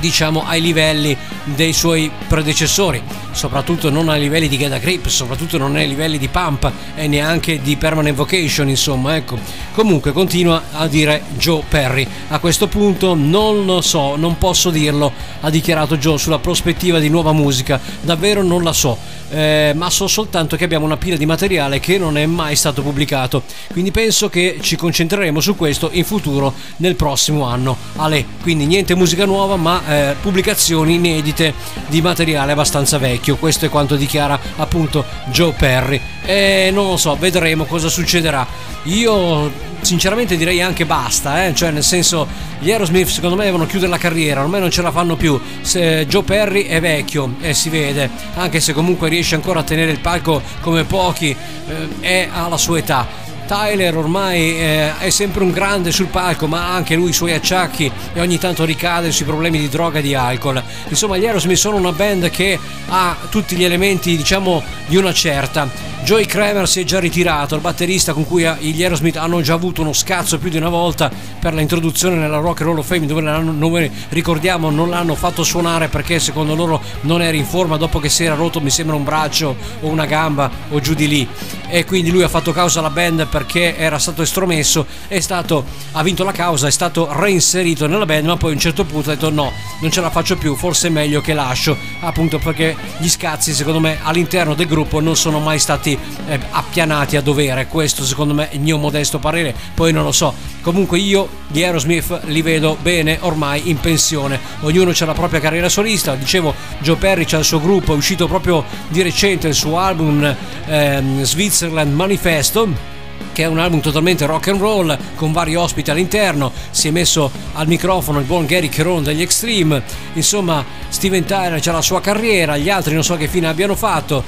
diciamo ai livelli dei suoi predecessori, soprattutto non ai livelli di Get a Grip, soprattutto non ai livelli di Pump e neanche di Permanent Vocation, insomma, ecco. Comunque continua a dire Joe Perry. A questo punto non lo so, non posso dirlo, ha dichiarato Joe sulla prospettiva di nuova musica, davvero non la so. Eh, ma so soltanto che abbiamo una pila di materiale che non è mai stato pubblicato quindi penso che ci concentreremo su questo in futuro nel prossimo anno Ale, quindi niente musica nuova ma eh, pubblicazioni inedite di materiale abbastanza vecchio questo è quanto dichiara appunto Joe Perry e non lo so, vedremo cosa succederà io sinceramente direi anche basta, eh? cioè nel senso gli Aerosmith secondo me devono chiudere la carriera, ormai non ce la fanno più. Se Joe Perry è vecchio e si vede, anche se comunque riesce ancora a tenere il palco come pochi, eh, è alla sua età. Tyler ormai eh, è sempre un grande sul palco, ma ha anche lui i suoi acciacchi e ogni tanto ricade sui problemi di droga e di alcol. Insomma, gli Aerosmith sono una band che ha tutti gli elementi, diciamo, di una certa. Joey Kramer si è già ritirato, il batterista con cui gli Aerosmith hanno già avuto uno scazzo più di una volta per la introduzione nella Rock and Roll of Fame, dove noi ricordiamo non l'hanno fatto suonare perché secondo loro non era in forma dopo che si era rotto, mi sembra un braccio o una gamba o giù di lì. E quindi lui ha fatto causa alla band perché era stato estromesso, stato, ha vinto la causa, è stato reinserito nella band, ma poi a un certo punto ha detto no, non ce la faccio più, forse è meglio che lascio, appunto perché gli scazzi secondo me all'interno del gruppo non sono mai stati eh, appianati a dovere, questo secondo me è il mio modesto parere, poi non lo so. Comunque io gli Aerosmith li vedo bene ormai in pensione, ognuno ha la propria carriera solista, dicevo Joe Perry c'ha il suo gruppo, è uscito proprio di recente il suo album ehm, Switzerland Manifesto che è un album totalmente rock and roll con vari ospiti all'interno. Si è messo al microfono il buon Gary Cheron degli Extreme. Insomma Steven Tyler c'ha la sua carriera gli altri non so che fine abbiano fatto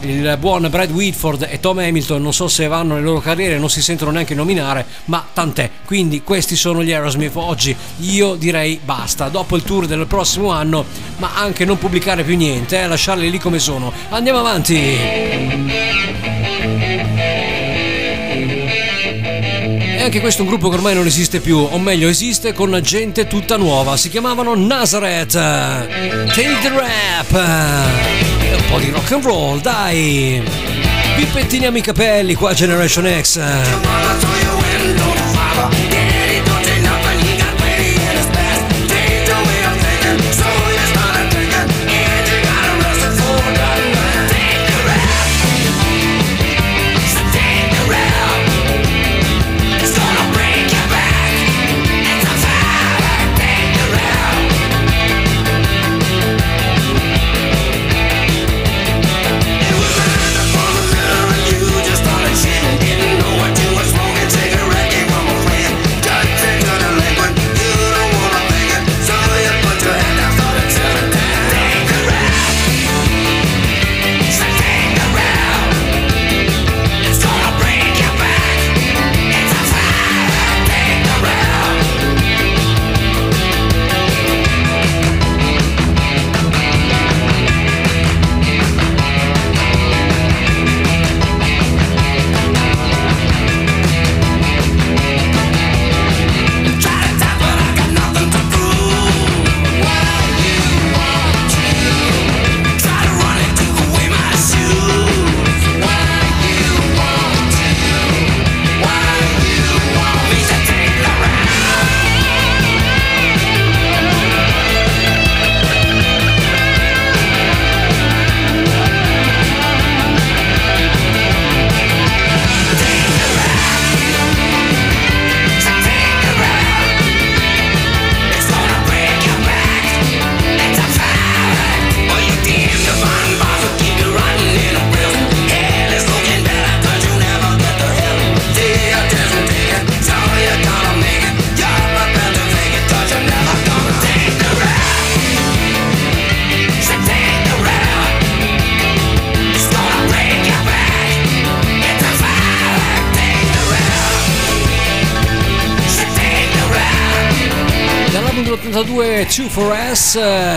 il buon Brad Whitford e Tom Hamilton non so se vanno le loro carriere non si sentono neanche nominare ma tant'è quindi questi sono gli Aerosmith oggi io direi basta dopo il tour del prossimo anno ma anche non pubblicare più niente eh, lasciarli lì come sono andiamo avanti anche questo è un gruppo che ormai non esiste più, o meglio esiste con gente tutta nuova. Si chiamavano Nazareth. Take the rap. E un po' di rock and roll, dai. Vi pettiniamo i capelli qua Generation X.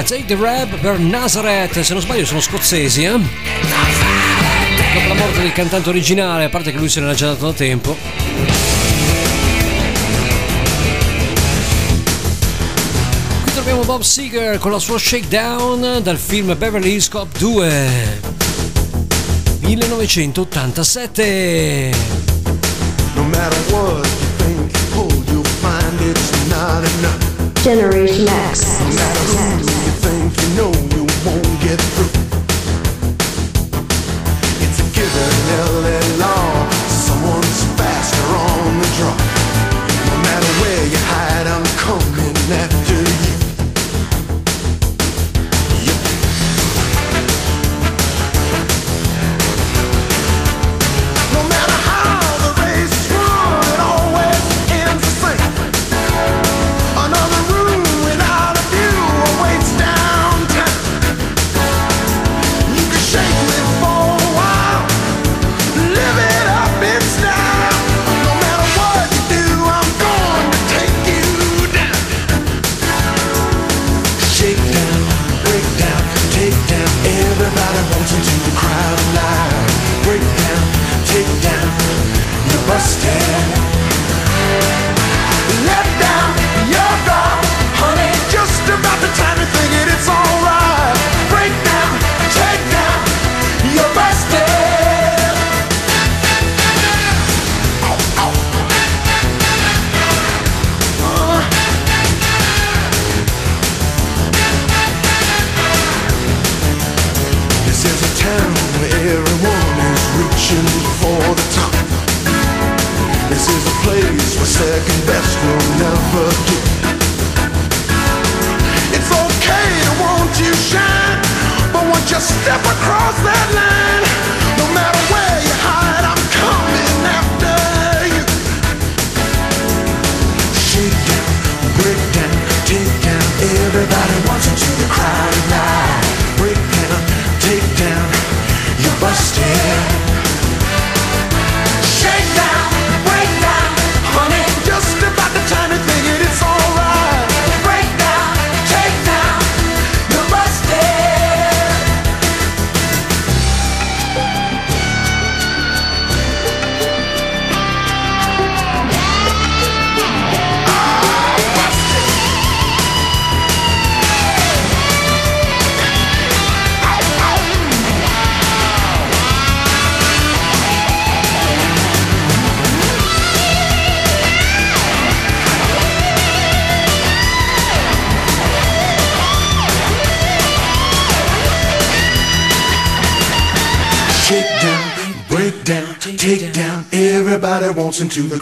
Take the Rap per Nazareth, se non sbaglio sono scozzesi, eh? Dopo la morte del cantante originale, a parte che lui se n'era già dato da tempo. Qui troviamo Bob Seger con la sua Shakedown dal film Beverly Hills Cop 2. 1987. No matter what you think you'll find it's not enough. Generation X. No matter know, you won't get through. It's a given LA law. Someone's faster on the draw. No matter where you hide, I'm coming after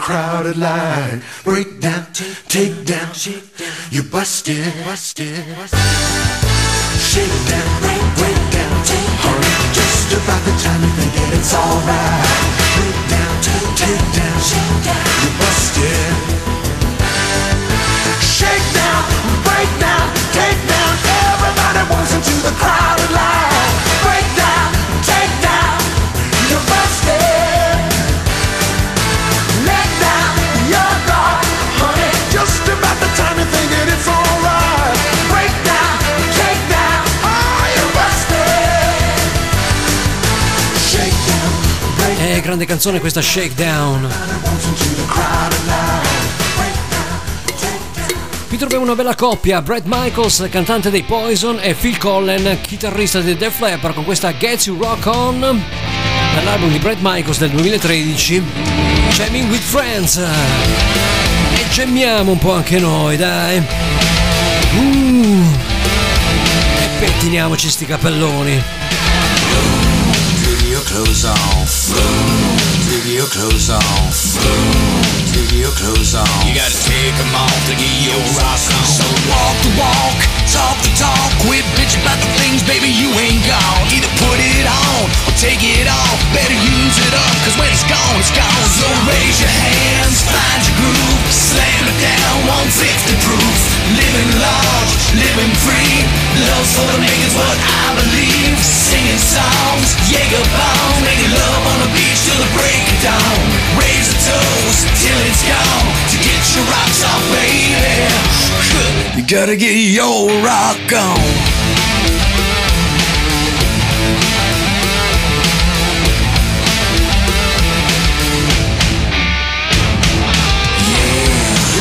crowded line. Break down, take down. You busted, busted. Shake down, break, break down, take honey. Just about the time you think it's alright. Break down, take down. You busted. Grande canzone questa Shakedown. Qui troviamo una bella coppia, Brett Michaels, cantante dei Poison, e Phil Collen, chitarrista dei Def Leppard, con questa Gets You Rock On, dall'album di Brett Michaels del 2013, Jamming with Friends. E gemmiamo un po' anche noi, dai. Uh, e pettiniamoci sti capelloni. Clothes off. Take your clothes off. Take your clothes off. You gotta take them off to get your rock on. So walk the walk, talk the talk. Quit bitching about the things, baby, you ain't gone. Either put it on or take it off. Better use it up, cause when it's gone, it's gone. So raise your hands, find your groove. Slam it down, 150 proof. Living large, living free. Love's for the making's what I believe. Singing songs, Jaeger bombs, making love on the beach till the break of dawn. Raise a toast till it's gone. To get your rocks off, baby. You Gotta get your rock on.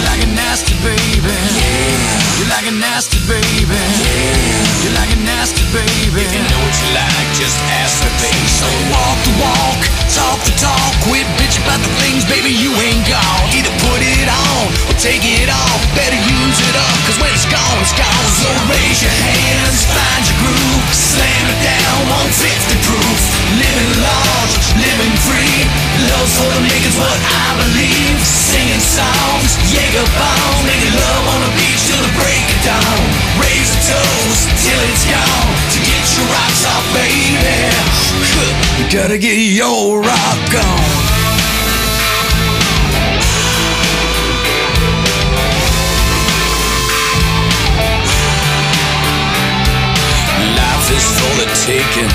Like a nasty baby. You like a nasty baby. You like a nasty baby. If you know what you like, just ask the baby. So walk the walk, talk the talk, quit bitching about the things, baby, you ain't gone. Put it on or take it off. Better use it up, cause when it's gone, it's gone. So raise your hands, find your groove, slam it down, 150 proof. Living large, living free. Love's for the makers, what I believe. Singing songs, Jaeger bombs, making love on the beach till the break of dawn. Raise a toast till it's gone. To get your rocks off, baby. You gotta get your rock on. Is for the taking,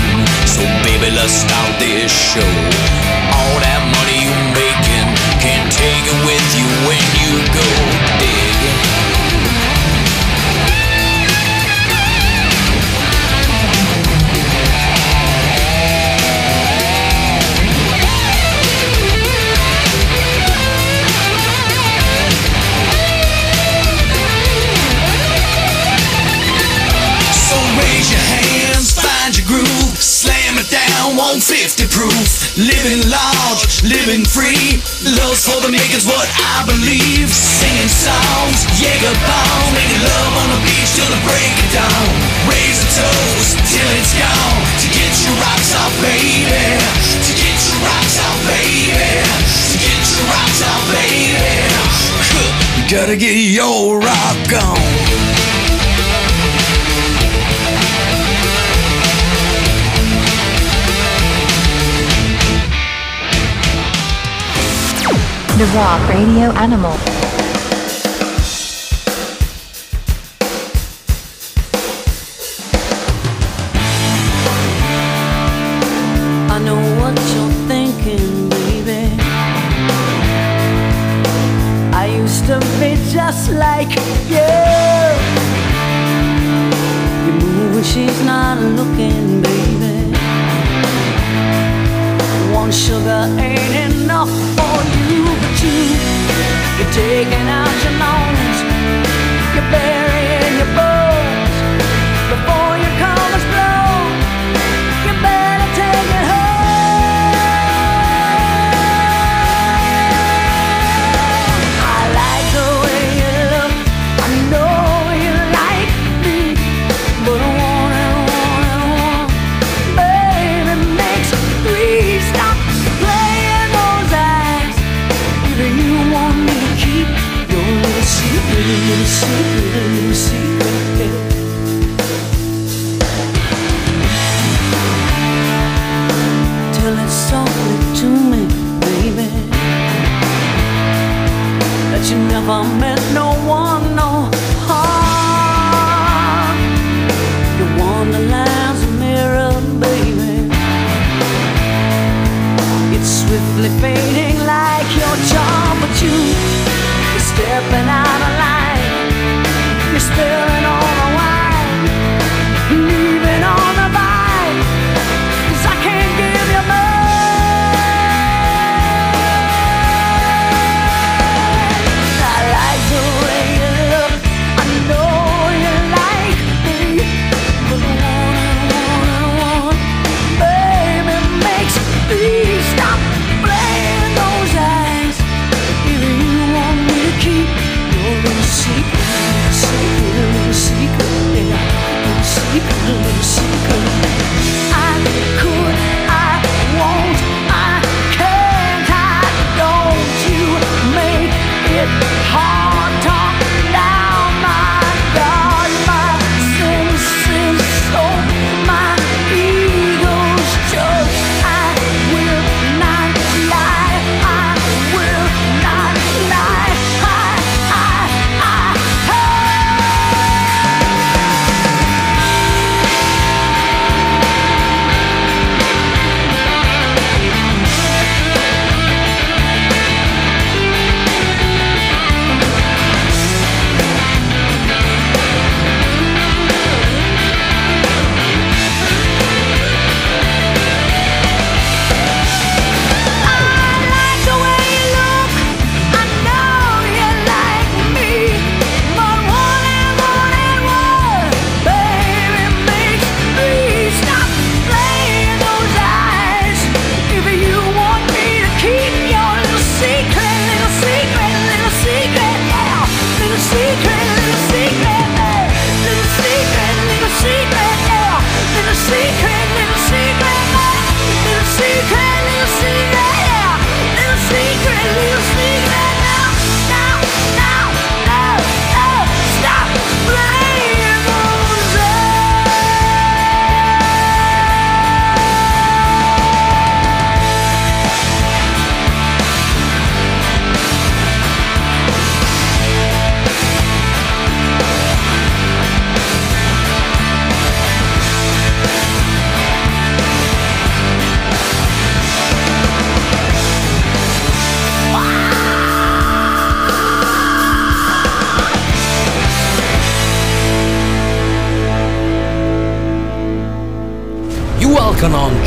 so baby, let's start this show. All that money you making, can't take it with you when you go. Dig. 50 proof, living large, living free. Love for the makers, what I believe. Singing songs, Jaeger bound, making love on the beach till the break of dawn. Raise the toes till it's gone. To get your rocks off, baby. To get your rocks off, baby. To get your rocks off, baby. You gotta get your rock on. The Rock Radio Animal. I know what you're thinking, baby. I used to be just like you. You move when she's not looking, baby. One sugar ain't enough for you, but you, you're taking out your loans. You're burying your bones never no one no harm. Your wonderland's a mirror, baby. It's swiftly fading spell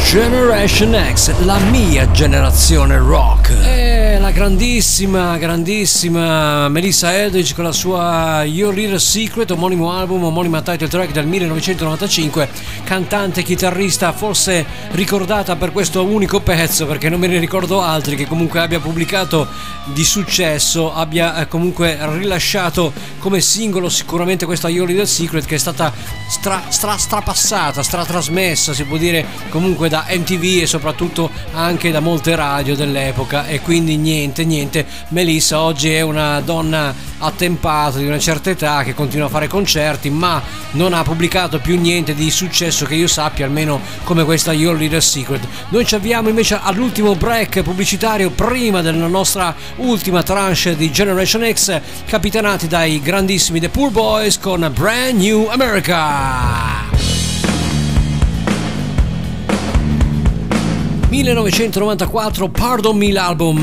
Generation X, la mia generazione rock. E la grandissima, grandissima Melissa Eldridge con la sua Your Little Secret, omonimo album, omonima title track del 1995, cantante, chitarrista, forse ricordata per questo unico pezzo perché non me ne ricordo altri che comunque abbia pubblicato di successo, abbia eh, comunque rilasciato come singolo sicuramente questa Your Little Secret che è stata stra, stra, strapassata, stratrasmessa, si può dire comunque da MTV e soprattutto anche da molte radio dell'epoca. E quindi niente, niente, Melissa oggi è una donna attempata di una certa età che continua a fare concerti ma non ha pubblicato più niente di successo che io sappia almeno come questa Your Little Secret. Noi ci avviamo invece all'ultimo break pubblicitario prima della nostra ultima tranche di Generation X capitanati dai grandissimi The Poor Boys con Brand New America. 1994 Pardon Me l'album.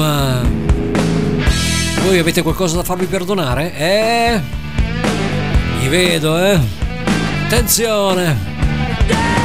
Voi avete qualcosa da farvi perdonare? Eh? Vi vedo, eh? Attenzione!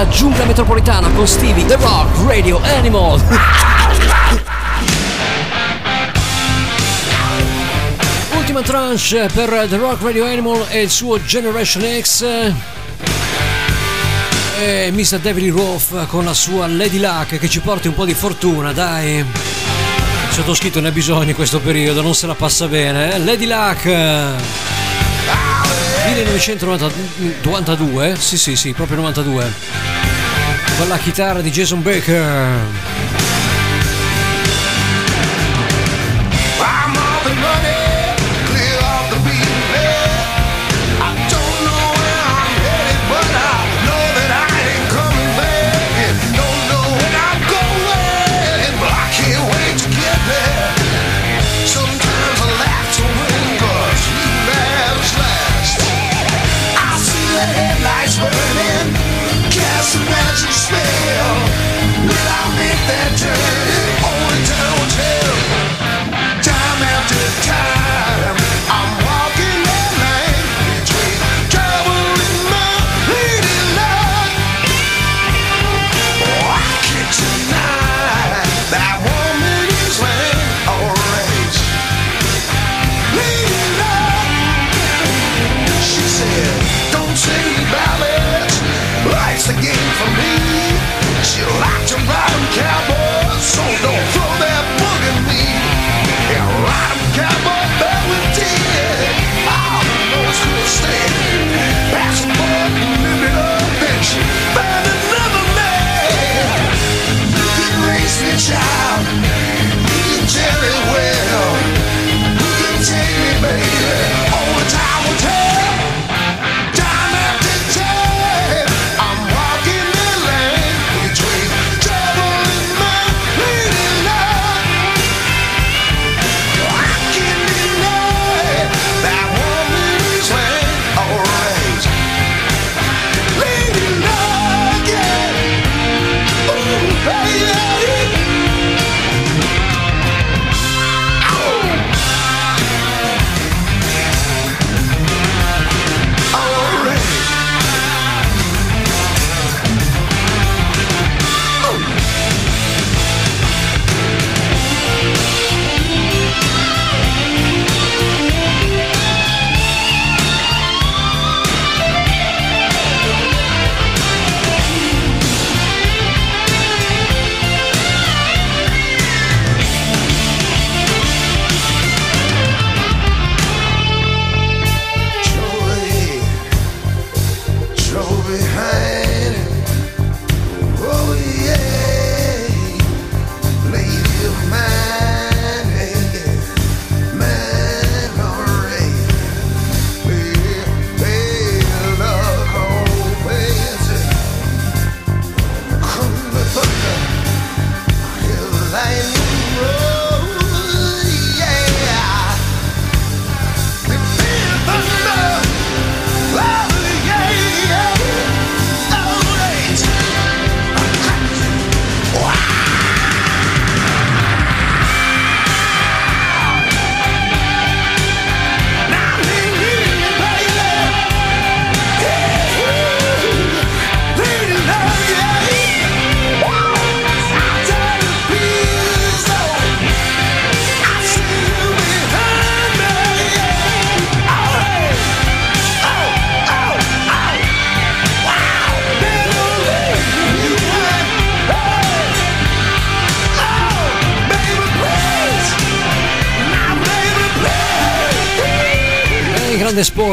alla giungla metropolitana con Stevie, The Rock, Radio Animal. Ultima tranche per The Rock Radio Animal e il suo Generation X. E Mr. David Lee Roth con la sua Lady Luck che ci porti un po' di fortuna, dai. Sottoscritto ne ha bisogno in questo periodo, non se la passa bene. Eh? Lady Luck. Ah, eh. 1992, mm, sì sì sì, proprio 92 con la chitarra di Jason Baker.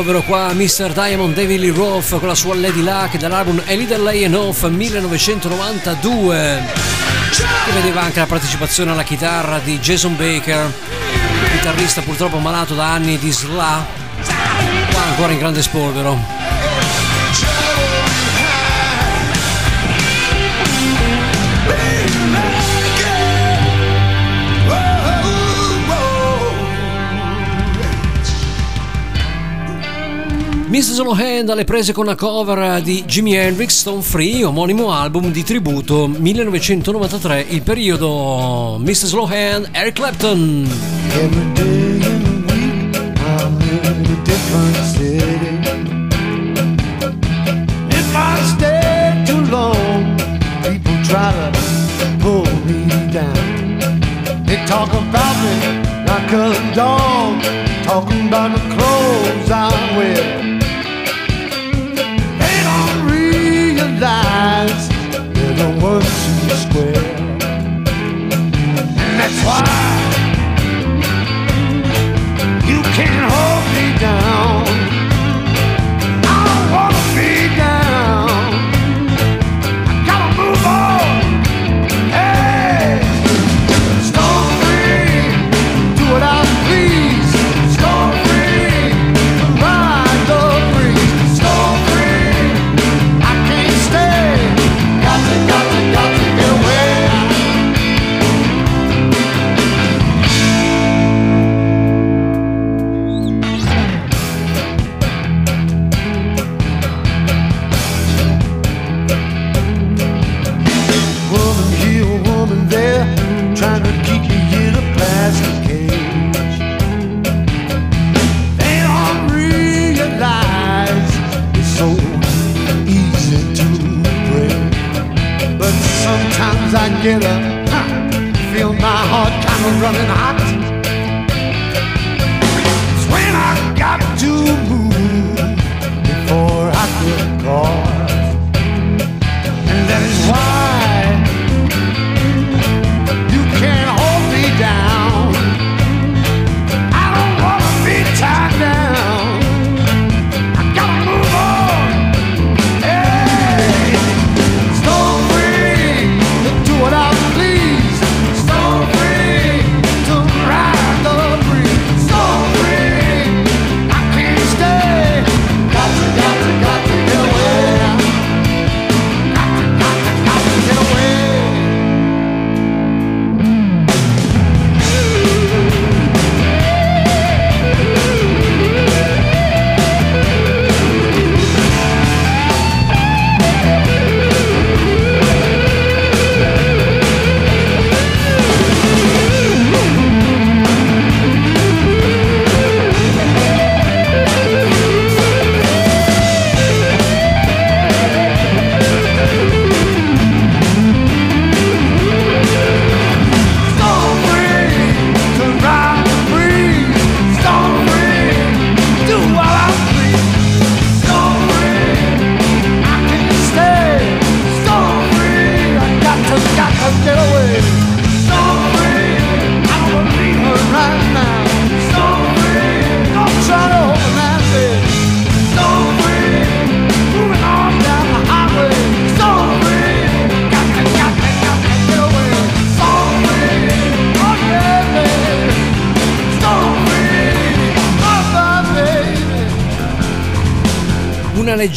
ovvero qua Mr. Diamond David Lee Roth con la sua Lady Luck dall'album A Little Lay and Off 1992 che vedeva anche la partecipazione alla chitarra di Jason Baker chitarrista purtroppo malato da anni di SLA qua ancora in grande spolvero Mrs. No Hand alle prese con la cover di Jimi Hendrix Stone Free, omonimo album di tributo 1993, il periodo Mrs. No Eric Clapton. Talk about me like a dog, talking about the clothes I wear. can't hold me down.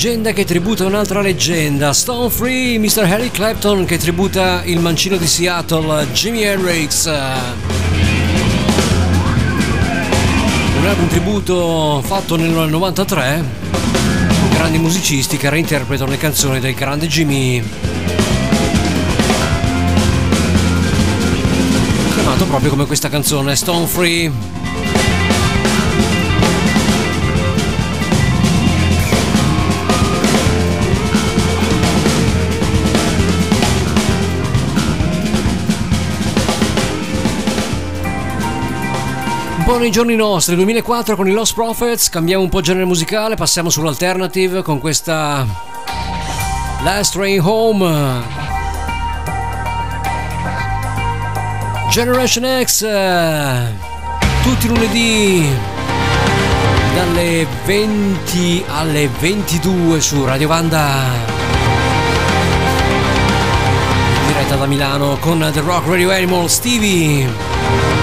leggenda che tributa un'altra leggenda, Stone Free, Mr. Harry Clapton che tributa il mancino di Seattle, Jimi Hendrix. Un album tributo fatto nel 93, grandi musicisti che reinterpretano le canzoni del grande Jimmy. Chiamato proprio come questa canzone, Stone Free. po' nei giorni nostri, 2004 con i Lost Prophets, cambiamo un po' genere musicale, passiamo sull'alternative con questa Last Train Home. Generation X, eh, tutti i lunedì dalle 20 alle 22 su Radio Banda diretta da Milano con The Rock Radio Animal Stevie.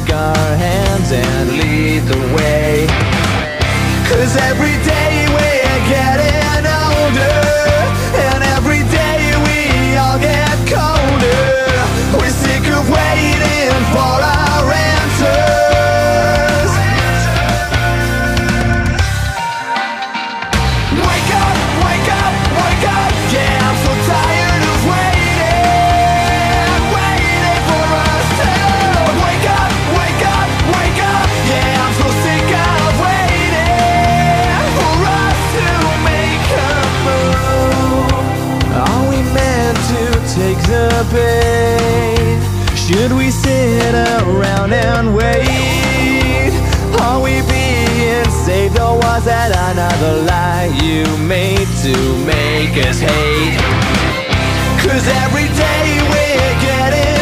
take our hands and lead the way. Cause every Should we sit around and wait? Are we being saved or was that another lie you made to make us hate? Cause every day we're getting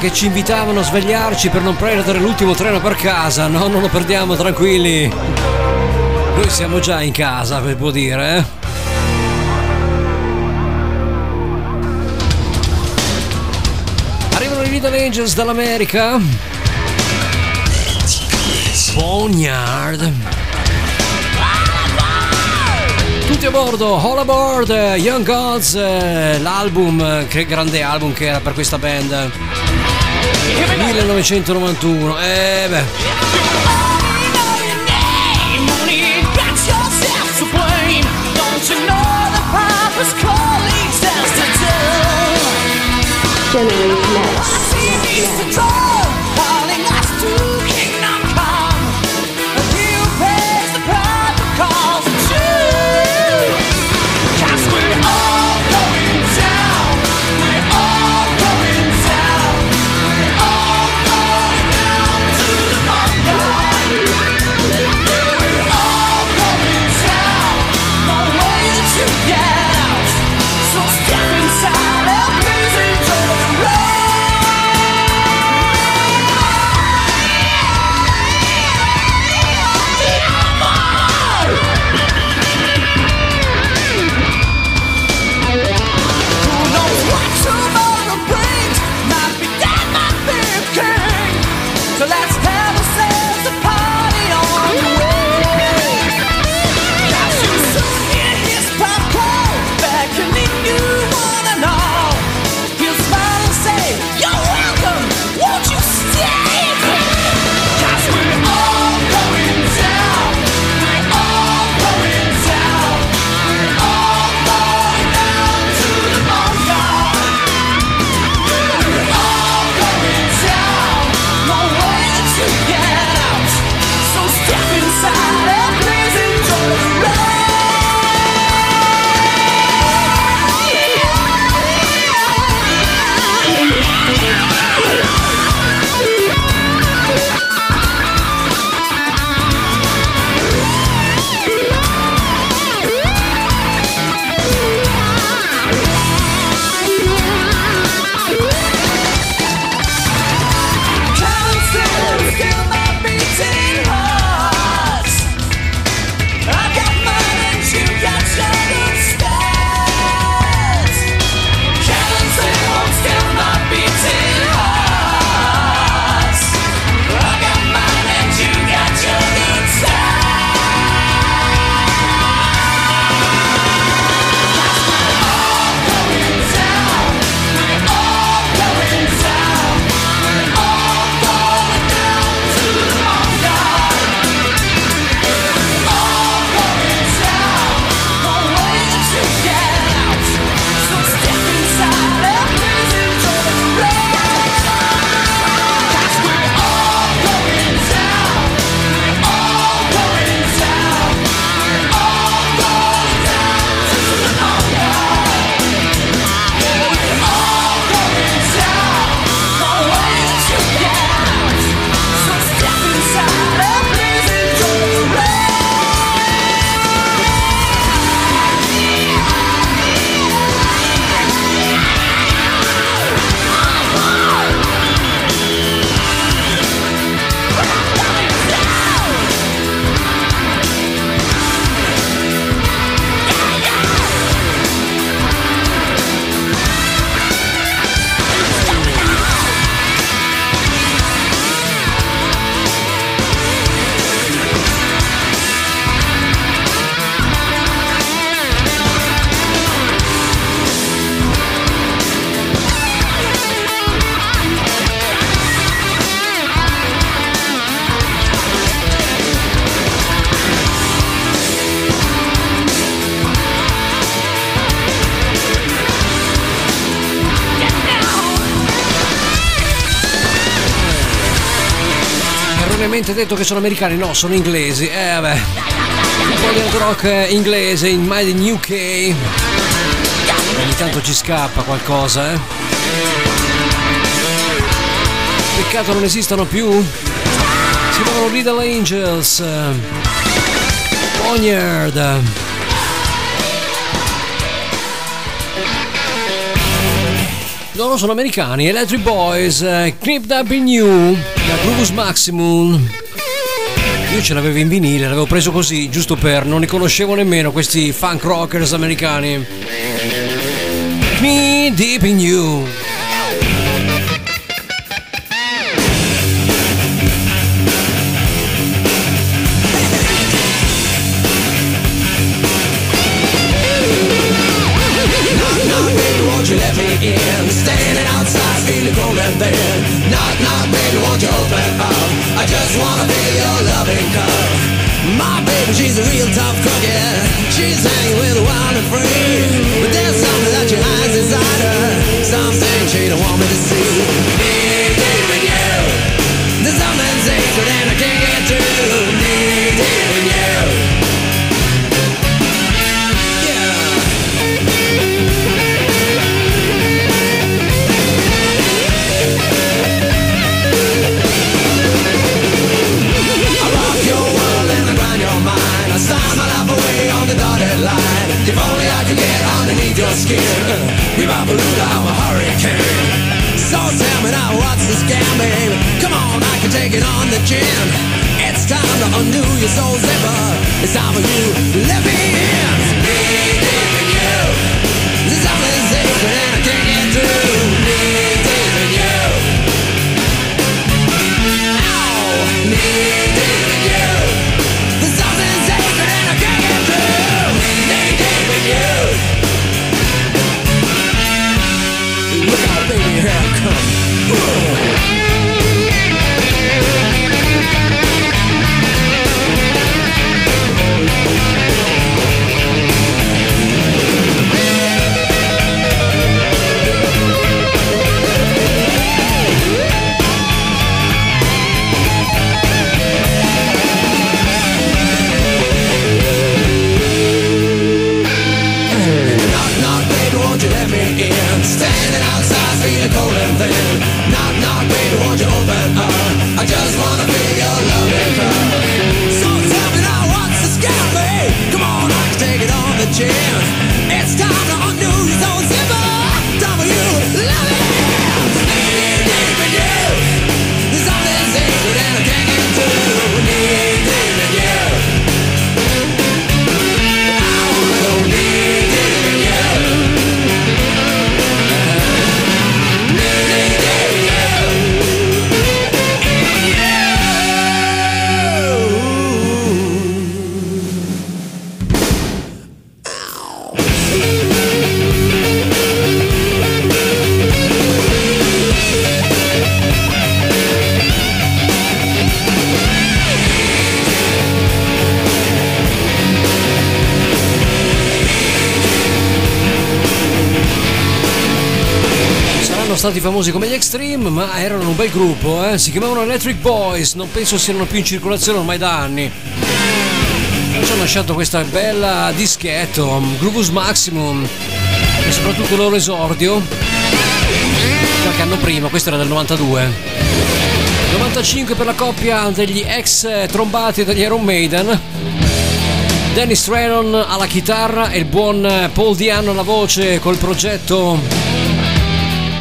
che ci invitavano a svegliarci per non perdere l'ultimo treno per casa. No, non lo perdiamo, tranquilli. Noi siamo già in casa, per può dire, eh. Arrivano i Little Angels dall'America. Boneyard. Tutti a bordo, all aboard, eh, Young Gods, eh, l'album, eh, che grande album che era per questa band. 1991, eh beh. Generation erroneamente detto che sono americani, no, sono inglesi. Eh vabbè. Un po' di hard rock eh, inglese in Made in UK. Ogni tanto ci scappa qualcosa, eh. Peccato non esistano più. Si chiamano Little Angels. eh. Loro sono americani, Electric Boys, Creeped Up in You, da Groovus Maximum. Io ce l'avevo in vinile, l'avevo preso così, giusto per, non li conoscevo nemmeno questi funk rockers americani. Knee Deep in You. famosi come gli Extreme, ma erano un bel gruppo, eh? si chiamavano Electric Boys, non penso siano più in circolazione ormai da anni. Ci hanno lasciato questa bella dischetto, um, Groovus Maximum, e soprattutto il loro esordio, qualche anno prima, questo era del 92. 95 per la coppia degli ex trombati degli Iron Maiden. Dennis Trennon alla chitarra e il buon Paul Diano alla voce col progetto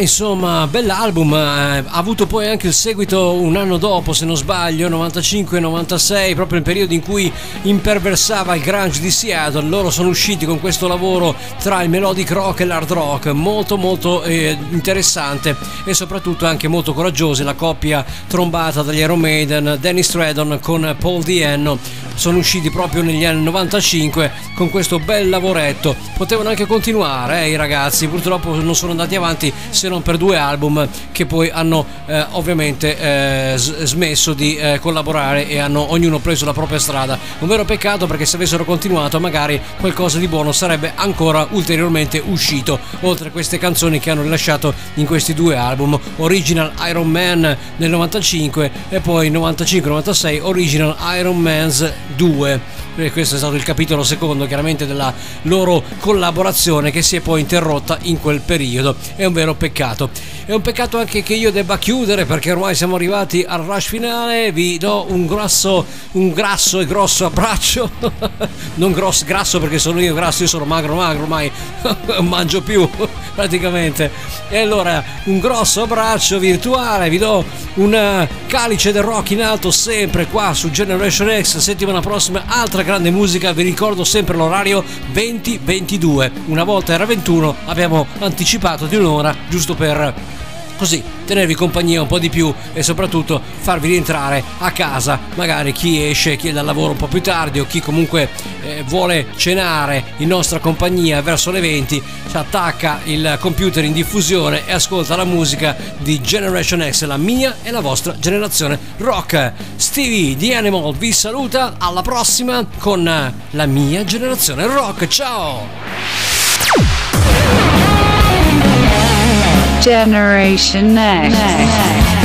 insomma, bell'album. eh, ha avuto poi anche il seguito un anno dopo, se non sbaglio, 95-96, proprio nel periodo in cui imperversava il grunge di Seattle. Loro sono usciti con questo lavoro tra il melodic rock e l'hard rock, molto molto eh, interessante e soprattutto anche molto coraggiosi. La coppia trombata dagli Iron Maiden, Danny Stradon con Paul Dienno, sono usciti proprio negli anni 95 con questo bel lavoretto. Potevano anche continuare eh, i ragazzi, purtroppo non sono andati avanti se non per due album che poi hanno eh, ovviamente eh, smesso di eh, collaborare e hanno ognuno preso la propria strada. Un vero peccato perché se avessero continuato magari qualcosa di buono sarebbe ancora ulteriormente uscito, oltre a queste canzoni che hanno rilasciato in questi due album, Original Iron Man nel 95 e poi 95-96 Original Iron Man's 2. E questo è stato il capitolo secondo chiaramente della loro collaborazione che si è poi interrotta in quel periodo. È un vero peccato. È un peccato anche che io debba chiudere perché ormai siamo arrivati al rush finale. Vi do un grosso, un grasso e grosso abbraccio. non grosso, grasso perché sono io grasso, io sono magro magro, ormai non mangio più praticamente. E allora un grosso abbraccio virtuale, vi do un eh, calice del rock in alto sempre qua su Generation X. Settimana prossima altra grande musica, vi ricordo sempre l'orario 20-22. Una volta era 21, abbiamo anticipato di un'ora giusto per così tenervi compagnia un po' di più e soprattutto farvi rientrare a casa. Magari chi esce chi è dal lavoro un po' più tardi o chi comunque eh, vuole cenare in nostra compagnia verso le 20 si attacca il computer in diffusione e ascolta la musica di Generation X la mia e la vostra generazione rock. Stevie di Animal vi saluta alla prossima con la mia generazione rock. Ciao Generation Next.